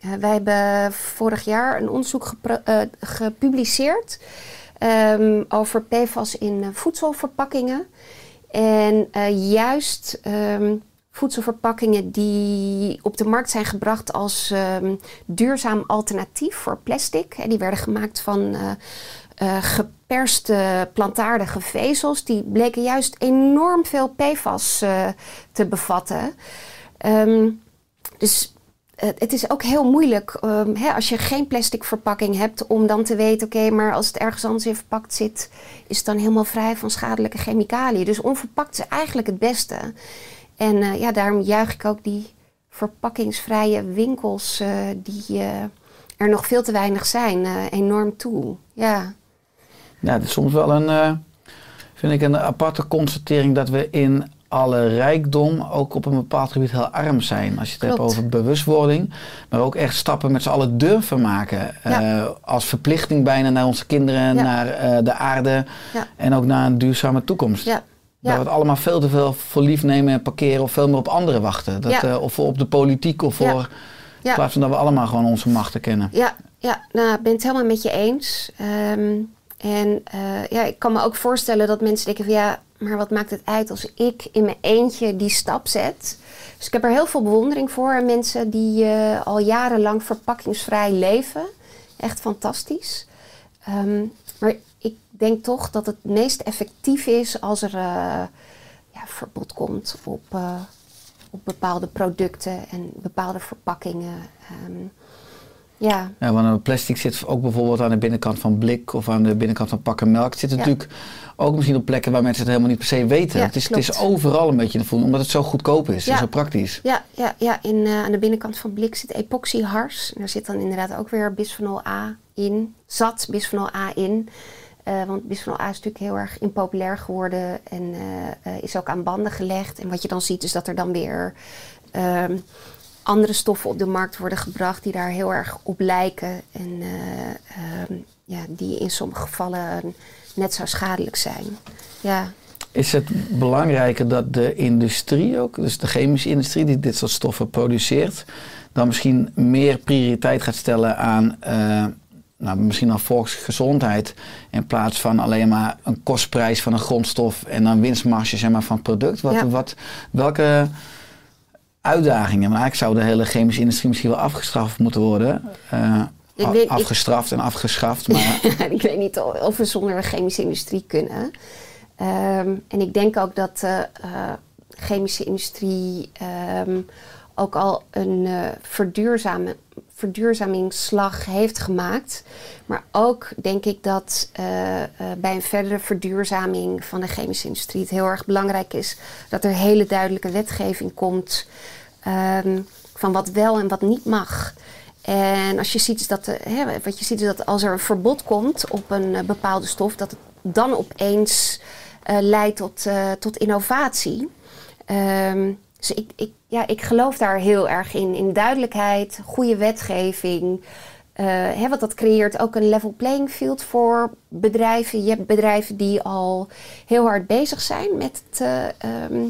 Eh, wij hebben vorig jaar een onderzoek eh, gepubliceerd ehm, over PFAS in eh, voedselverpakkingen. En eh, juist voedselverpakkingen die op de markt zijn gebracht als ehm, duurzaam alternatief voor plastic. Die werden gemaakt van eh, eh, geperste plantaardige vezels. Die bleken juist enorm veel PFAS eh, te bevatten. Ehm, dus het is ook heel moeilijk ehm, hè, als je geen plastic verpakking hebt om dan te weten, oké, maar als het ergens anders in verpakt zit, is het dan helemaal vrij van schadelijke chemicaliën. Dus onverpakt is eigenlijk het beste. En eh, ja, daarom juich ik ook die verpakkingsvrije winkels, eh, die eh, er nog veel te weinig zijn, enorm toe. Ja. Ja, het is soms wel een, vind ik, een aparte constatering dat we in alle rijkdom ook op een bepaald gebied heel arm zijn. Als je het hebt over bewustwording, maar ook echt stappen met z'n allen durven maken. Ja. Als verplichting bijna naar onze kinderen, Ja. naar de aarde Ja. en ook naar een duurzame toekomst. Ja. Dat Ja. we het allemaal veel te veel voor lief nemen en parkeren of veel meer op anderen wachten. Dat, Ja. eh, of op de politiek of Ja. voor, in plaats van dat we allemaal gewoon onze machten kennen. Ja, ja, nou, ik ben het helemaal met je eens. Ehm, en eh, ja, ik kan me ook voorstellen dat mensen denken van ja, maar wat maakt het uit als ik in mijn eentje die stap zet? Dus ik heb er heel veel bewondering voor. En mensen die eh, al jarenlang verpakkingsvrij leven. Echt fantastisch. Ehm, maar ik denk toch dat het meest effectief is als er eh, ja, verbod komt op, eh, op bepaalde producten en bepaalde verpakkingen. Ehm, ja, Ja, want plastic zit ook bijvoorbeeld aan de binnenkant van blik of aan de binnenkant van pakken melk. Het zit Ja. natuurlijk ook misschien op plekken waar mensen het helemaal niet per se weten. Ja, het, is, het is overal een beetje te voelen, omdat het zo goedkoop is en zo praktisch. ja, ja, ja. In, eh, aan de binnenkant van blik zit epoxyhars. En daar zit dan inderdaad ook weer bisphenol A in. Zat bisphenol A in. Eh, want bisphenol A is natuurlijk heel erg impopulair geworden en eh, eh, is ook aan banden gelegd. En wat je dan ziet is dat er dan weer ehm, andere stoffen op de markt worden gebracht die daar heel erg op lijken. En eh, ehm, ja, die in sommige gevallen net zo schadelijk zijn. Ja, Is het belangrijker dat de industrie ook, dus de chemische industrie die dit soort stoffen produceert, dan misschien meer prioriteit gaat stellen aan nou, misschien al volksgezondheid in plaats van alleen maar een kostprijs van een grondstof en dan winstmarge zeg maar, van het product? Wat, Ja. wat, welke uitdagingen? Maar eigenlijk zou de hele chemische industrie misschien wel afgestraft moeten worden. Eh, Ik ik- afgestraft en afgeschaft, maar ik weet niet of we zonder een chemische industrie kunnen. Ehm, en ik denk ook dat de eh, chemische industrie ehm, ook al een verduurzame, verduurzamingsslag heeft gemaakt. Maar ook denk ik dat eh, eh, bij een verdere verduurzaming van de chemische industrie het heel erg belangrijk is dat er hele duidelijke wetgeving komt ehm, van wat wel en wat niet mag. En als je ziet dat, de, hè, wat je ziet is dat als er een verbod komt op een eh, bepaalde stof, dat het dan opeens eh, leidt tot, eh, tot innovatie. Ehm, dus ik, ik, ja, ik geloof daar heel erg in. In duidelijkheid, goede wetgeving. eh, hè, want dat creëert ook een level playing field voor bedrijven. Je hebt bedrijven die al heel hard bezig zijn met het eh, ehm,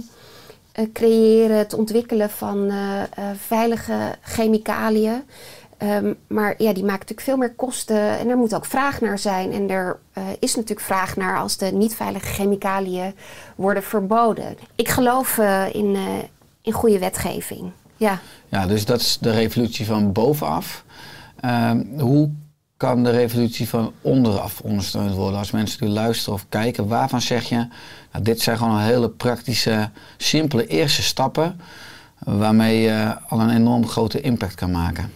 eh, creëren, het ontwikkelen van veilige chemicaliën. Ehm, maar ja, die maken natuurlijk veel meer kosten en er moet ook vraag naar zijn. En er is natuurlijk vraag naar als de niet veilige chemicaliën worden verboden. Ik geloof in, in goede wetgeving. Ja. Ja, dus dat is de revolutie van bovenaf. Ehm, hoe kan de revolutie van onderaf ondersteund worden? Als mensen nu luisteren of kijken, waarvan zeg je... Nou, dit zijn gewoon hele praktische, simpele eerste stappen... waarmee je al een enorm grote impact kan maken.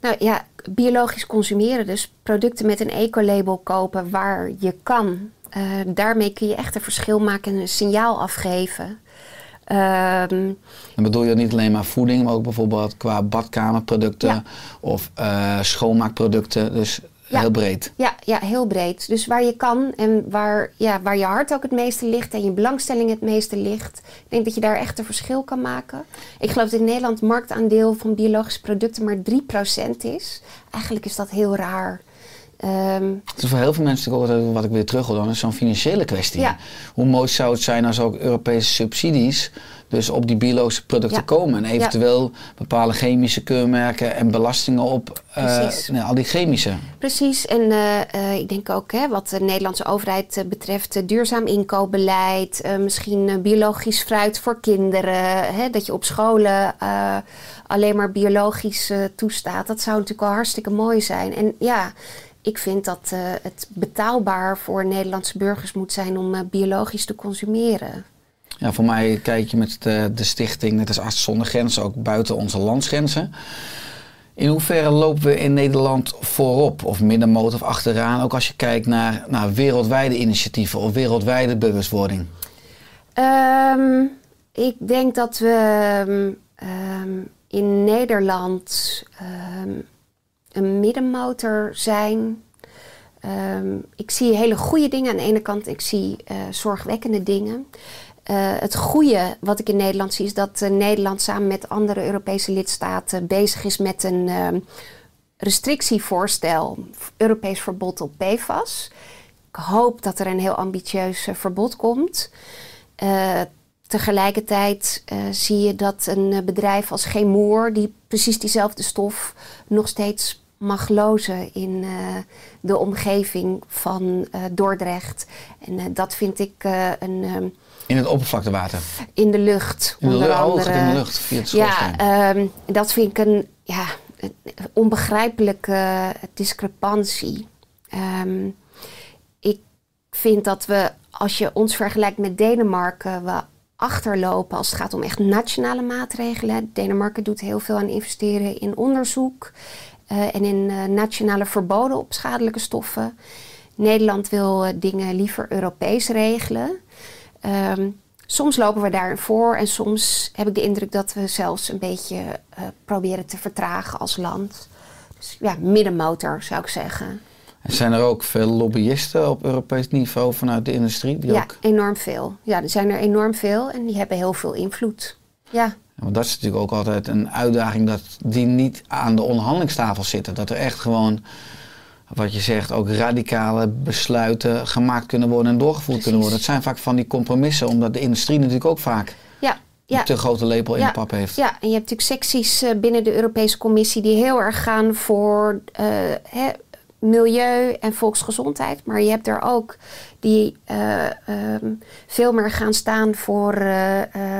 Nou ja, biologisch consumeren, dus producten met een ecolabel kopen waar je kan. Eh, daarmee kun je echt een verschil maken en een signaal afgeven. Ehm, Dan bedoel je niet alleen maar voeding, maar ook bijvoorbeeld qua badkamerproducten... Ja. of eh, schoonmaakproducten, dus Ja. heel breed. Ja, ja, heel breed. Dus waar je kan en waar, ja, waar je hart ook het meeste ligt en je belangstelling het meeste ligt. Ik denk dat je daar echt een verschil kan maken. Ik geloof dat in Nederland het marktaandeel van biologische producten maar 3% is. Eigenlijk is dat heel raar. Ehm, Het is voor heel veel mensen wat ik weer terug wil, dan is zo'n financiële kwestie. Ja. Hoe mooi zou het zijn als ook Europese subsidies dus op die biologische producten Ja. komen. En eventueel bepaalde chemische keurmerken en belastingen op eh, nou, al die chemische. Precies, en eh, eh, ik denk ook hè, wat de Nederlandse overheid betreft duurzaam inkoopbeleid, misschien biologisch fruit voor kinderen, hè, dat je op scholen alleen maar biologisch toestaat. Dat zou natuurlijk al hartstikke mooi zijn. En ja, ik vind dat eh, het betaalbaar voor Nederlandse burgers moet zijn om eh, biologisch te consumeren. Ja, voor mij kijk je met de, de stichting, net als Artsen zonder Grenzen, ook buiten onze landsgrenzen. In hoeverre lopen we in Nederland voorop of middenmoot of achteraan? Ook als je kijkt naar, naar wereldwijde initiatieven of wereldwijde bewustwording. Ehm, ik denk dat we ehm, ehm, in Nederland een middenmotor zijn. Ehm, ik zie hele goede dingen aan de ene kant, ik zie eh, zorgwekkende dingen. Eh, het goede wat ik in Nederland zie is dat eh, Nederland samen met andere Europese lidstaten bezig is met een ehm, restrictievoorstel, Europees verbod op PFAS. Ik hoop dat er een heel ambitieus verbod komt. Tegelijkertijd zie je dat een bedrijf als Chemour, die precies diezelfde stof nog steeds mag lozen in eh, de omgeving van eh, Dordrecht. En eh, dat vind ik een, ehm, In het oppervlaktewater. in de lucht. In de, onder lucht, andere. in de lucht via het schoorsteen. Ja, ehm, dat vind ik een ja, een onbegrijpelijke discrepantie. Ehm, ik vind dat we, als je ons vergelijkt met Denemarken, we achterlopen als het gaat om echt nationale maatregelen. Denemarken doet heel veel aan investeren in onderzoek eh, en in eh, nationale verboden op schadelijke stoffen. Nederland wil eh, dingen liever Europees regelen. Ehm, soms lopen we daarin voor en soms heb ik de indruk dat we zelfs een beetje proberen te vertragen als land. Dus ja, middenmotor zou ik zeggen. En zijn er ook veel lobbyisten op Europees niveau vanuit de industrie? Die ja, ook, enorm veel. Ja, er zijn er enorm veel en die hebben heel veel invloed. Ja, want dat is natuurlijk ook altijd een uitdaging dat die niet aan de onderhandelingstafel zitten. Dat er echt gewoon, wat je zegt, ook radicale besluiten gemaakt kunnen worden en doorgevoerd Precies. kunnen worden. Het zijn vaak van die compromissen, omdat de industrie natuurlijk ook vaak ja, ja. een te grote lepel in de pap heeft. Ja, en je hebt natuurlijk secties eh, binnen de Europese Commissie die heel erg gaan voor eh, hè, milieu en volksgezondheid. Maar je hebt er ook die eh, ehm, veel meer gaan staan voor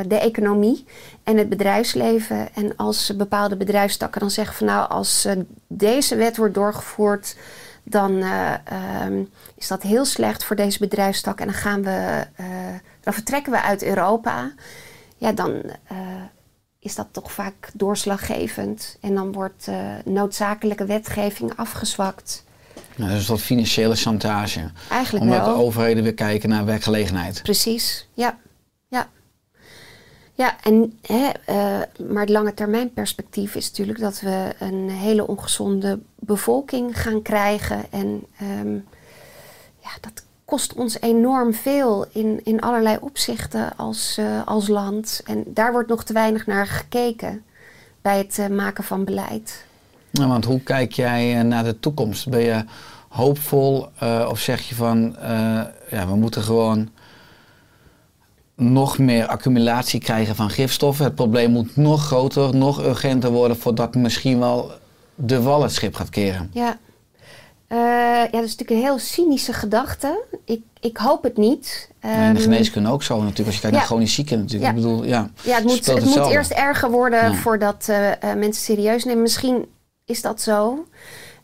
de economie en het bedrijfsleven. En als bepaalde bedrijfstakken dan zeggen van nou, als eh, deze wet wordt doorgevoerd, dan eh, ehm, is dat heel slecht voor deze bedrijfstak. En dan gaan we, eh, dan vertrekken we uit Europa. Ja, dan is dat toch vaak doorslaggevend. En dan wordt noodzakelijke wetgeving afgezwakt. Nou, dus wat financiële chantage. Eigenlijk Omdat wel. de overheden weer kijken naar werkgelegenheid. Precies, ja. Ja, ja en, hè, eh, maar het lange termijn perspectief is natuurlijk dat we een hele ongezonde bevolking gaan krijgen. En ehm, ja, dat kost ons enorm veel in, in allerlei opzichten als, eh, als land. En daar wordt nog te weinig naar gekeken bij het eh, maken van beleid. Nou, want hoe kijk jij naar de toekomst? Ben je hoopvol of zeg je van ja, we moeten gewoon nog meer accumulatie krijgen van gifstoffen? Het probleem moet nog groter, nog urgenter worden voordat misschien wel de wal het schip gaat keren. Ja. Eh, ja, dat is natuurlijk een heel cynische gedachte. Ik, ik hoop het niet. En in de Ehm, geneeskunde ook zo natuurlijk. Als je kijkt ja. naar chronisch zieken natuurlijk. Ja. Ik bedoel, ja, Ja, het moet, het moet eerst erger worden Ja. voordat eh, eh, mensen serieus nemen. Misschien is dat zo.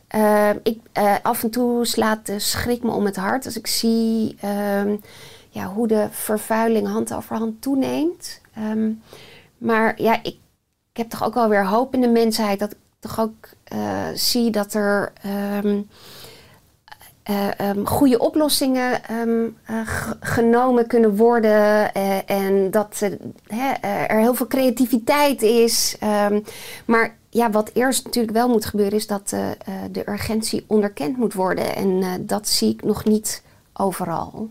Eh, ik, af en toe slaat de schrik me om het hart als ik zie ehm, ja, hoe de vervuiling hand over hand toeneemt. Ehm, maar ja, ik, ik heb toch ook wel weer hoop in de mensheid. Dat ik toch ook eh, zie dat er ehm, goede oplossingen eh, genomen kunnen worden. en dat er heel veel creativiteit is. Maar ja, wat eerst natuurlijk wel moet gebeuren, is dat de urgentie onderkend moet worden. En dat zie ik nog niet overal.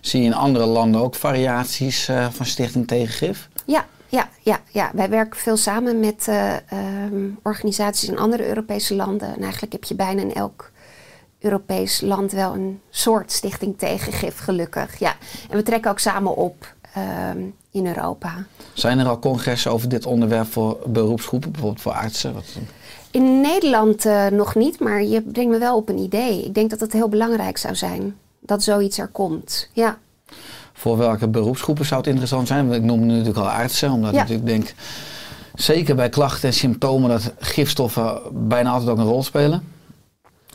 Zie je in andere landen ook variaties eh, van Stichting Tegen Gif? Ja, ja, ja, ja. wij werken veel samen met eh, ehm, organisaties in andere Europese landen. En eigenlijk heb je bijna in elk Europees land wel een soort stichting tegen gif, gelukkig. Ja. En we trekken ook samen op ehm, in Europa. Zijn er al congressen over dit onderwerp voor beroepsgroepen, bijvoorbeeld voor artsen? Wat, In Nederland eh, nog niet, maar je brengt me wel op een idee. Ik denk dat het heel belangrijk zou zijn dat zoiets er komt. Ja, Voor welke beroepsgroepen zou het interessant zijn? Ik noem nu natuurlijk al artsen, omdat Ja. ik natuurlijk denk, zeker bij klachten en symptomen, dat gifstoffen bijna altijd ook een rol spelen.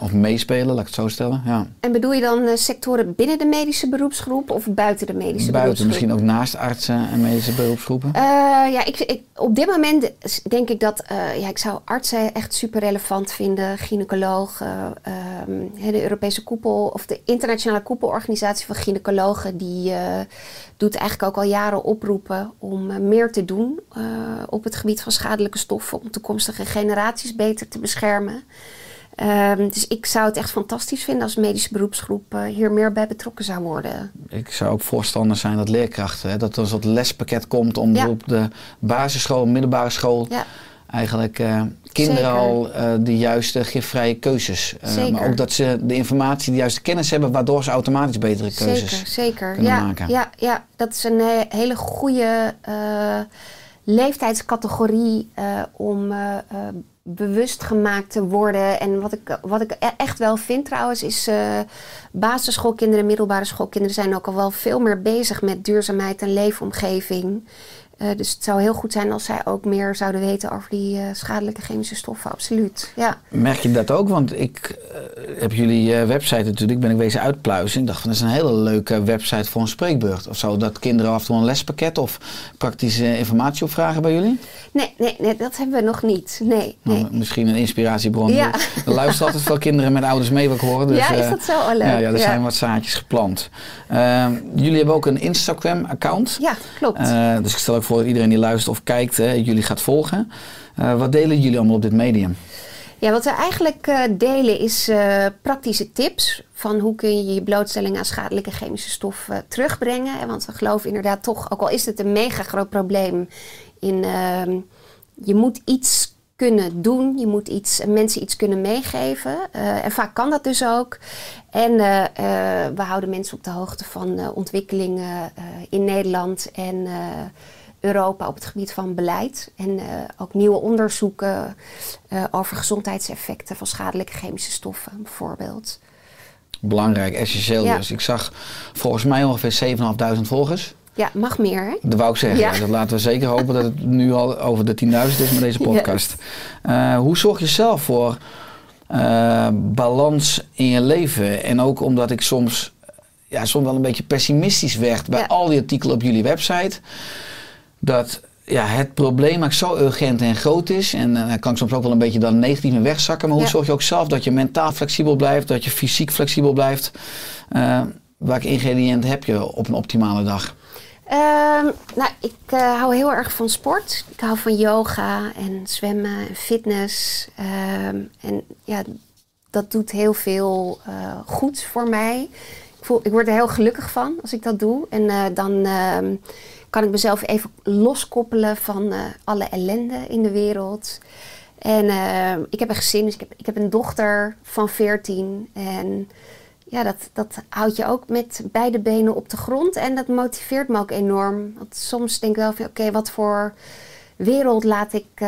Of meespelen, laat ik het zo stellen. Ja. En bedoel je dan eh, sectoren binnen de medische beroepsgroep of buiten de medische Buiten beroepsgroep? misschien ook naast artsen en medische beroepsgroepen. Eh, ja, ik, ik, op dit moment denk ik dat eh, ja, ik zou artsen echt super relevant vinden. Gynaecologen, ehm, de Europese koepel of de internationale koepelorganisatie van gynaecologen, die doet eigenlijk ook al jaren oproepen om meer te doen op het gebied van schadelijke stoffen, om toekomstige generaties beter te beschermen. Ehm, dus ik zou het echt fantastisch vinden als medische beroepsgroep eh, hier meer bij betrokken zou worden. Ik zou ook voorstander zijn dat leerkrachten, hè, dat er een soort lespakket komt om Ja. op de basisschool, middelbare school, Ja, eigenlijk eh, kinderen Zeker. al eh, de juiste gifvrije keuzes. maar ook dat ze de informatie, de juiste kennis hebben, waardoor ze automatisch betere keuzes. Zeker, zeker. kunnen Ja, maken. ja, ja, dat is een he- hele goede leeftijdscategorie om bewust gemaakt te worden. En wat ik, wat ik e- echt wel vind trouwens, is uh, basisschoolkinderen, middelbare schoolkinderen zijn ook al wel veel meer bezig met duurzaamheid en leefomgeving. Uh, dus het zou heel goed zijn als zij ook meer zouden weten over die uh, schadelijke chemische stoffen, absoluut. Ja. Merk je dat ook? Want ik heb jullie website natuurlijk, ben ik wezen uitpluizen. Ik dacht van, dat is een hele leuke website voor een spreekbeurt. Of zo, dat kinderen af en toe een lespakket of praktische informatie opvragen bij jullie? Nee, nee, nee, dat hebben we nog niet. Nee, nou, nee. misschien een inspiratiebron. Ja. Er luisteren altijd veel kinderen met ouders mee, wat ik hoor. Dus, ja, is dat zo? Oh, leuk. Ja, ja er zijn wat zaadjes geplant. Uh, jullie hebben ook een Instagram-account. Ja, klopt. Dus ik stel ook voor dat iedereen die luistert of kijkt, hè, jullie gaat volgen. Uh, wat delen jullie allemaal op dit medium? Ja, wat we eigenlijk uh, delen is uh, praktische tips van hoe kun je je blootstelling aan schadelijke chemische stoffen terugbrengen. Want we geloven inderdaad toch, ook al is het een mega groot probleem, in ehm, je moet iets kunnen doen, je moet iets, mensen iets kunnen meegeven. en vaak kan dat dus ook. En we houden mensen op de hoogte van ontwikkelingen in Nederland en Europa op het gebied van beleid. En uh, ook nieuwe onderzoeken uh, over gezondheidseffecten van schadelijke chemische stoffen, bijvoorbeeld. Belangrijk, essentieel ja. dus. Ik zag volgens mij ongeveer 7.500 volgers. Ja, mag meer. Hè? Dat wou ik zeggen. Ja. Dat laten we zeker hopen dat het nu al over de 10.000 is met deze podcast. Yes. Uh, hoe zorg je zelf voor balans in je leven? En ook omdat ik soms, ja, soms wel een beetje pessimistisch werd bij al die artikelen op jullie website dat ja, het probleem zo urgent en groot is. En dan uh, kan ik soms ook wel een beetje dan negatief in wegzakken. Maar hoe ja. zorg je ook zelf dat je mentaal flexibel blijft, dat je fysiek flexibel blijft? Uh, welke ingrediënten heb je op een optimale dag? Um, nou, ik uh, hou heel erg van sport. Ik hou van yoga en zwemmen en fitness. Um, en ja, dat doet heel veel goed voor mij. Ik, voel, ik word er heel gelukkig van als ik dat doe. En dan kan ik mezelf even loskoppelen van uh, alle ellende in de wereld. En uh, ik heb een gezin, dus ik heb, ik heb een dochter van 14. En ja, dat, dat houdt je ook met beide benen op de grond. En dat motiveert me ook enorm. Want soms denk ik wel van, oké, wat voor wereld laat ik, uh,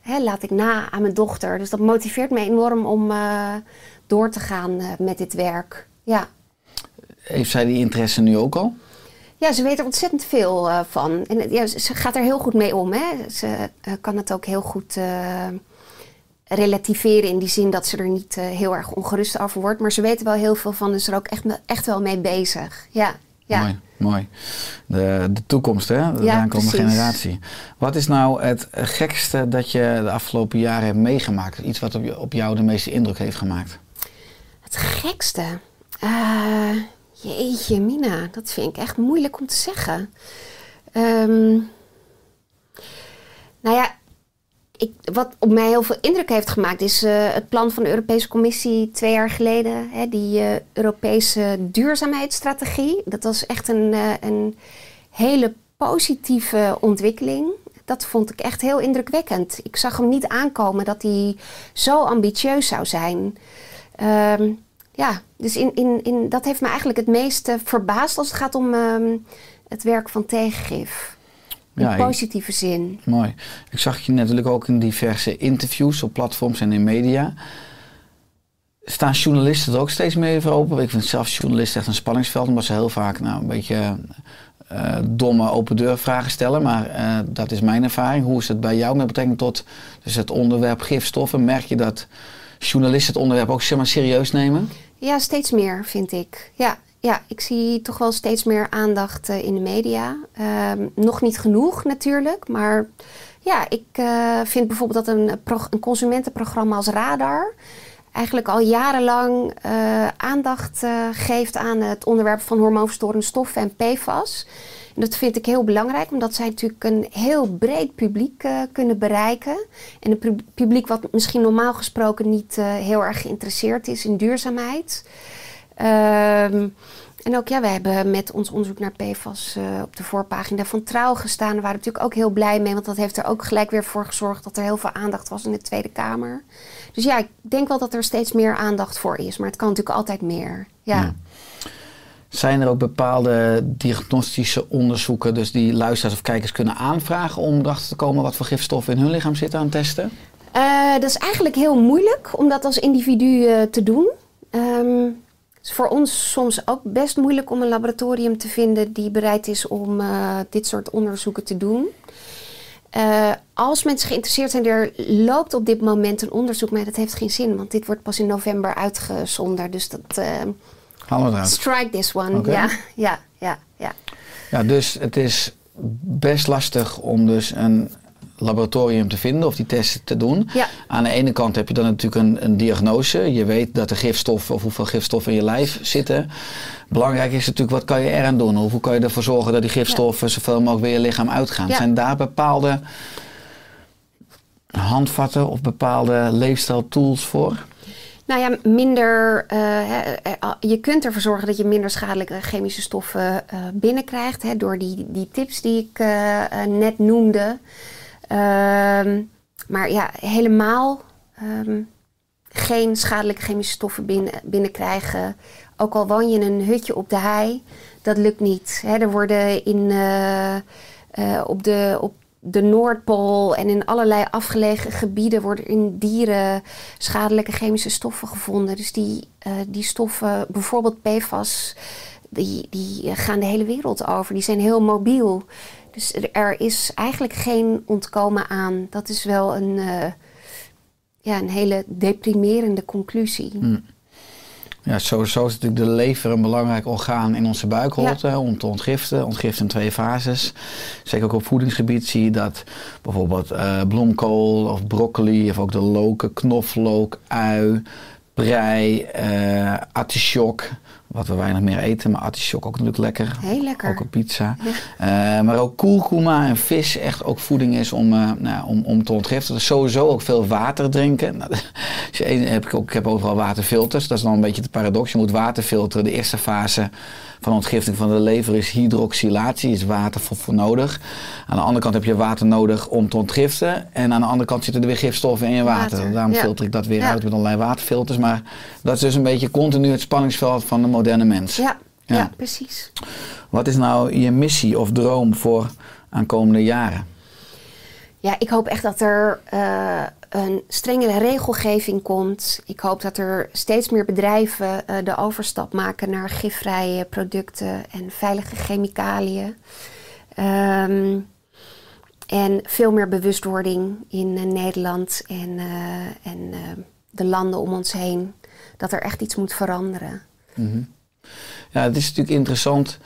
hè, laat ik na aan mijn dochter? Dus dat motiveert me enorm om door te gaan met dit werk. Ja. Heeft zij die interesse nu ook al? Ja, ze weet er ontzettend veel uh, van. En ja, ze gaat er heel goed mee om. Hè? Ze uh, kan het ook heel goed uh, relativeren in die zin dat ze er niet heel erg ongerust over wordt. Maar ze weet er wel heel veel van en is er ook echt, echt wel mee bezig. Ja, ja. Mooi, mooi. De, de toekomst, hè? De ja, aankomende generatie. Wat is nou het gekste dat je de afgelopen jaren hebt meegemaakt? Iets wat op, op jou de meeste indruk heeft gemaakt? Het gekste? Jeetje, Mina, dat vind ik echt moeilijk om te zeggen. Um, nou ja, ik, wat op mij heel veel indruk heeft gemaakt is uh, het plan van de Europese Commissie twee jaar geleden. Hè, die uh, Europese duurzaamheidsstrategie. Dat was echt een, uh, een hele positieve ontwikkeling. Dat vond ik echt heel indrukwekkend. Ik zag hem niet aankomen dat hij zo ambitieus zou zijn. Um, ja, dus in, in, in, dat heeft me eigenlijk het meeste verbaasd als het gaat om um, het werk van tegengif. In ja, positieve zin. Mooi. Ik zag je natuurlijk ook in diverse interviews op platforms en in media. Staan journalisten er ook steeds meer voor open? Ik vind zelf journalisten echt een spanningsveld, omdat ze heel vaak nou, een beetje uh, domme open deur vragen stellen. Maar uh, dat is mijn ervaring. Hoe is het bij jou met betrekking tot dus het onderwerp gifstoffen? Merk je dat journalisten het onderwerp ook zeg maar, serieus nemen? Ja, steeds meer vind ik. Ja, ja, ik zie toch wel steeds meer aandacht uh, in de media. Um, nog niet genoeg natuurlijk, maar ja, ik uh, vind bijvoorbeeld dat een, een, consumentenprogramma als Radar eigenlijk al jarenlang uh, aandacht geeft aan het onderwerp van hormoonverstorende stoffen en PFAS. Dat vind ik heel belangrijk, omdat zij natuurlijk een heel breed publiek uh, kunnen bereiken. En een pu publiek wat misschien normaal gesproken niet uh, heel erg geïnteresseerd is in duurzaamheid. Um, en ook ja, we hebben met ons onderzoek naar PFAS uh, op de voorpagina van Trouw gestaan. Daar waren we natuurlijk ook heel blij mee, want dat heeft er ook gelijk weer voor gezorgd dat er heel veel aandacht was in de Tweede Kamer. Dus ja, ik denk wel dat er steeds meer aandacht voor is, maar het kan natuurlijk altijd meer. ja. Zijn er ook bepaalde diagnostische onderzoeken, dus die luisteraars of kijkers kunnen aanvragen om erachter te komen wat voor gifstoffen in hun lichaam zitten aan testen? Eh, dat is eigenlijk heel moeilijk om dat als individu eh, te doen. Ehm, het is voor ons soms ook best moeilijk om een laboratorium te vinden die bereid is om eh, dit soort onderzoeken te doen. Als mensen geïnteresseerd zijn, er loopt op dit moment een onderzoek, maar dat heeft geen zin, want dit wordt pas in november uitgezonden. Dus dat Halen we eruit. strike this one. Ja, ja, ja, ja. Ja, dus het is best lastig om dus een laboratorium te vinden of die testen te doen. Ja. Aan de ene kant heb je dan natuurlijk een, een diagnose. Je weet dat er gifstoffen of hoeveel gifstoffen in je lijf zitten. Belangrijk is natuurlijk wat kan je eraan doen? Hoe kan je ervoor zorgen dat die gifstoffen zoveel mogelijk weer je lichaam uitgaan? Ja. Zijn daar bepaalde handvatten of bepaalde leefstijltools voor? Nou ja, minder. eh, hè, eh, je kunt ervoor zorgen dat je minder schadelijke chemische stoffen eh, binnenkrijgt. Hè, door die, die tips die ik eh, eh, net noemde. Ehm, maar ja, helemaal ehm, geen schadelijke chemische stoffen binnen, binnenkrijgen. Ook al woon je in een hutje op de hei, dat lukt niet. Hè, er worden in, eh, eh, op, de, op de Noordpool en in allerlei afgelegen gebieden worden in dieren schadelijke chemische stoffen gevonden. Dus die, eh, die stoffen, bijvoorbeeld PFAS, die, die eh, gaan de hele wereld over. Die zijn heel mobiel. Dus er- is eigenlijk geen ontkomen aan. Dat is wel een, eh, ja, een hele deprimerende conclusie. Ja, sowieso is natuurlijk de lever een belangrijk orgaan in onze buikholte om te ontgiften. Ontgift in twee fases. Zeker ook op voedingsgebied zie je dat bijvoorbeeld eh, bloemkool of broccoli of ook de loken, knoflook, ui, prei, artichok. Wat we weinig meer eten, maar artichok ook natuurlijk lekker. Heel lekker. Ook op pizza. Eh, maar ook kurkuma en vis echt ook voeding is om, eh, nou, om, om te ontgiften. Dus sowieso ook veel water drinken. Nou, een- heb ik, ook, ik heb overal waterfilters. Dat is dan een beetje de paradox. Je moet water filteren. De eerste fase van ontgifting van de lever is hydroxylatie. is water voor, voor nodig. Aan de andere kant heb je water nodig om te ontgiften. En aan de andere kant zitten er weer gifstoffen in je water. Water, Daarom ja. filter ik dat weer Ja. uit met allerlei waterfilters. Maar dat is dus een beetje continu het spanningsveld van de moderne mens. Ja, ja. Ja. precies. Wat is nou je missie of droom voor aankomende jaren? Ja, ik hoop echt dat er eh, een strengere regelgeving komt. Ik hoop dat er steeds meer bedrijven eh, de overstap maken naar gifvrije producten en veilige chemicaliën. Ehm, en veel meer bewustwording in eh, Nederland en, en de landen om ons heen. Dat er echt iets moet veranderen. Ja, het is natuurlijk interessant.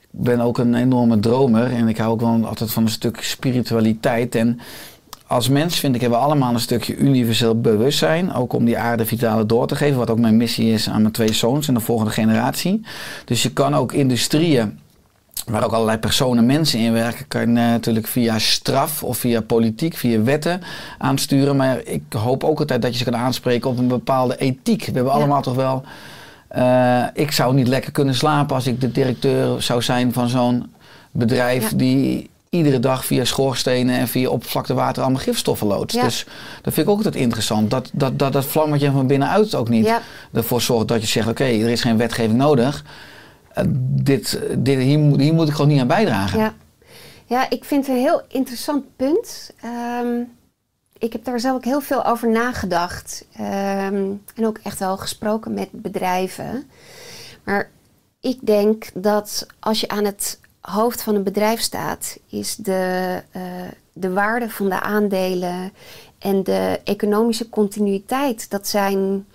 Ik ben ook een enorme dromer en ik hou ook wel altijd van een stuk spiritualiteit. En als mens vind ik hebben we allemaal een stukje universeel bewustzijn. Ook om die aarde vitale door te geven. Wat ook mijn missie is aan mijn twee zoons en de volgende generatie. Dus je kan ook industrieën waar ook allerlei personen, mensen in werken, kan je natuurlijk via straf of via politiek, via wetten aansturen. Maar ik hoop ook altijd dat je ze kan aanspreken op een bepaalde ethiek. We hebben Ja. allemaal toch wel. Eh, ik zou niet lekker kunnen slapen als ik de directeur zou zijn van zo'n bedrijf Ja. die iedere dag via schoorstenen en via oppervlaktewater allemaal gifstoffen loodst. Ja. Dus dat vind ik ook altijd interessant. Dat dat, dat, dat vlammetje van binnenuit ook niet Ja. ervoor zorgt dat je zegt: oké, er is geen wetgeving nodig. Eh, dit, dit, hier, moet- hier moet ik gewoon niet aan bijdragen. Ja. ja, ik vind het een heel interessant punt. Ehm, ik heb daar zelf ook heel veel over nagedacht. Ehm, en ook echt wel gesproken met bedrijven. Maar ik denk dat als je aan het hoofd van een bedrijf staat, is de, eh, de waarde van de aandelen en de economische continuïteit, dat zijn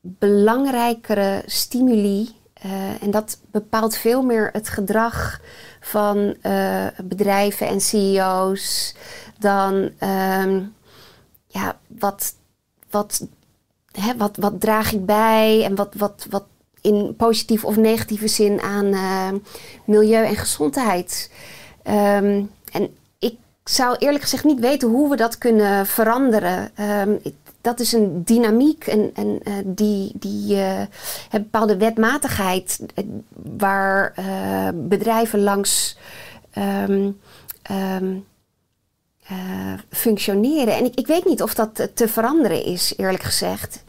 belangrijkere stimuli. eh, en dat bepaalt veel meer het gedrag van eh, bedrijven en CEO's dan ehm, ja, wat, wat, hè, wat, wat draag ik bij en wat, wat, wat in positieve of negatieve zin aan eh, milieu en gezondheid. Ehm, en ik zou eerlijk gezegd niet weten hoe we dat kunnen veranderen. Ehm, dat is een dynamiek en, en eh, die, die eh, heeft bepaalde wetmatigheid waar bedrijven langs ehm, eh, functioneren. En ik, ik weet niet of dat te veranderen is, eerlijk gezegd.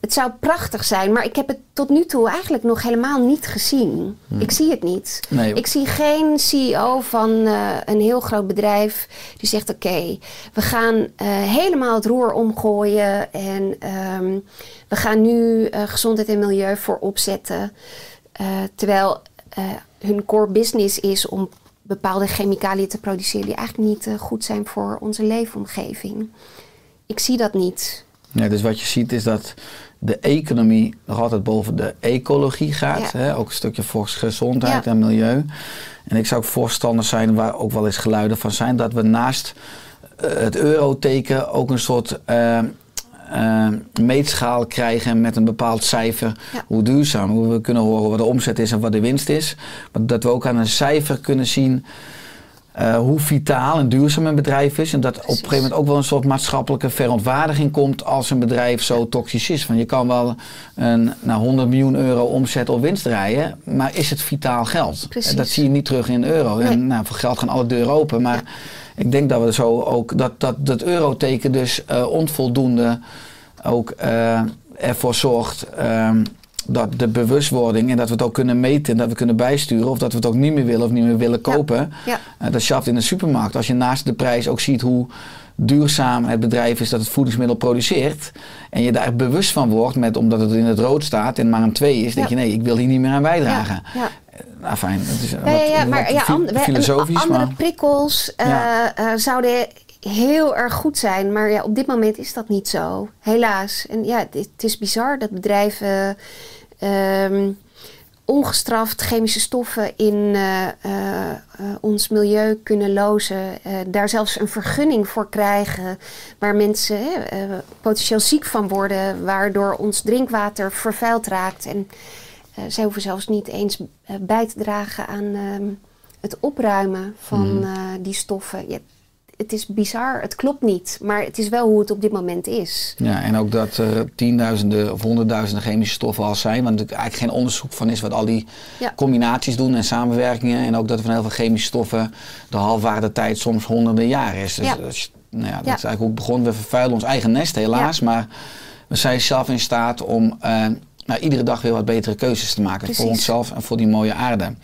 het zou prachtig zijn, maar ik heb het tot nu toe eigenlijk nog helemaal niet gezien. Ik zie het niet. Hmm. Nee. Ik zie geen CEO van eh, een heel groot bedrijf die zegt: Oké, we gaan eh, helemaal het roer omgooien en ehm, we gaan nu gezondheid en milieu voorop zetten. Terwijl hun core business is om bepaalde chemicaliën te produceren die eigenlijk niet eh, goed zijn voor onze leefomgeving. Ik zie dat niet. Ja, dus wat je ziet is dat de economie nog altijd boven de ecologie gaat. Ja. Hè? Ook een stukje volksgezondheid Ja. en milieu. En ik zou ook voorstander zijn, waar ook wel eens geluiden van zijn, dat we naast eh, het euroteken ook een soort eh, eh, meetschaal krijgen met een bepaald cijfer. Ja. Hoe duurzaam, hoe we kunnen horen wat de omzet is en wat de winst is. Maar dat we ook aan een cijfer kunnen zien eh, hoe vitaal en duurzaam een bedrijf is. En dat op een gegeven moment ook wel een soort maatschappelijke verontwaardiging komt als een bedrijf zo toxisch is. Want je kan wel een nou, 100 miljoen euro omzet of winst draaien, maar is het vitaal geld? Precies. En dat zie je niet terug in euro. Nee. En nou, voor geld gaan alle deuren open. Maar ik denk dat we zo ook dat dat, dat euroteken dus eh, onvoldoende ook eh, ervoor zorgt. ehm, dat de bewustwording en dat we het ook kunnen meten en dat we kunnen bijsturen of dat we het ook niet meer willen of niet meer willen kopen. Ja. Eh, dat schaft in de supermarkt. Als je naast de prijs ook ziet hoe duurzaam het bedrijf is dat het voedingsmiddel produceert. En je daar bewust van wordt, met, omdat het in het rood staat en maar een 2 is, denk Ja. je nee, ik wil hier niet meer aan bijdragen. Ja, ja. Nou fijn, het is Ja, wat, ja, ja, wat maar ja, an- filosofisch. andere maar, prikkels eh, eh, zouden heel erg goed zijn. Maar ja, op dit moment is dat niet zo. Helaas. En ja, het, het is bizar dat bedrijven ehm, ongestraft chemische stoffen in eh, eh, eh, ons milieu kunnen lozen. daar zelfs een vergunning voor krijgen. Waar mensen potentieel ziek van worden. Waardoor ons drinkwater vervuild raakt. En zij hoeven zelfs niet eens bij te dragen aan ehm, het opruimen van eh, die stoffen. Ja, het is bizar, het klopt niet. Maar het is wel hoe het op dit moment is. ja, en ook dat er tienduizenden of honderdduizenden chemische stoffen al zijn. Want er eigenlijk geen onderzoek van is wat al die Ja. combinaties doen en samenwerkingen. En ook dat er van heel veel chemische stoffen de halfwaardetijd soms honderden jaren is. Dus Ja. dat is, nou ja, dat Ja. is eigenlijk hoe het begon. We vervuilen ons eigen nest helaas. Maar we zijn zelf in staat om eh, nou, iedere dag weer wat betere keuzes te maken. Voor onszelf en voor die mooie aarde.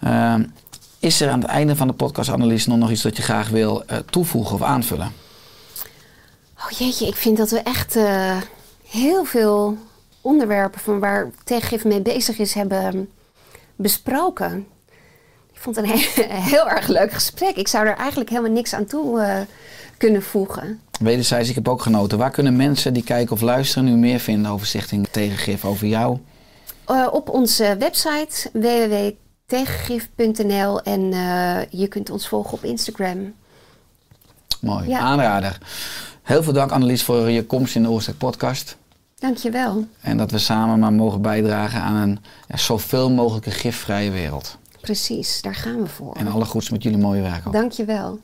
Eh, is er aan het einde van de podcastanalyse nog, nog iets dat je graag wil eh, toevoegen of aanvullen? Oh jeetje, ik vind dat we echt eh, heel veel onderwerpen van waar Tegengif mee bezig is hebben besproken. Ik vond het een heel, heel erg leuk gesprek. Ik zou er eigenlijk helemaal niks aan toe eh, kunnen voegen. Wederzijds, ik heb ook genoten. Waar kunnen mensen die kijken of luisteren nu meer vinden over Stichting Tegengif, over jou? Op onze website www.tegengif.nl en eh, je kunt ons volgen op Instagram. Mooi, Ja. aanrader. Heel veel dank Annelies voor je komst in de Oorstek podcast. Dankjewel. En dat we samen maar mogen bijdragen aan een ja, zoveel mogelijke gifvrije wereld. Precies, daar gaan we voor. En alle goeds met jullie mooie werk ook. Dankjewel.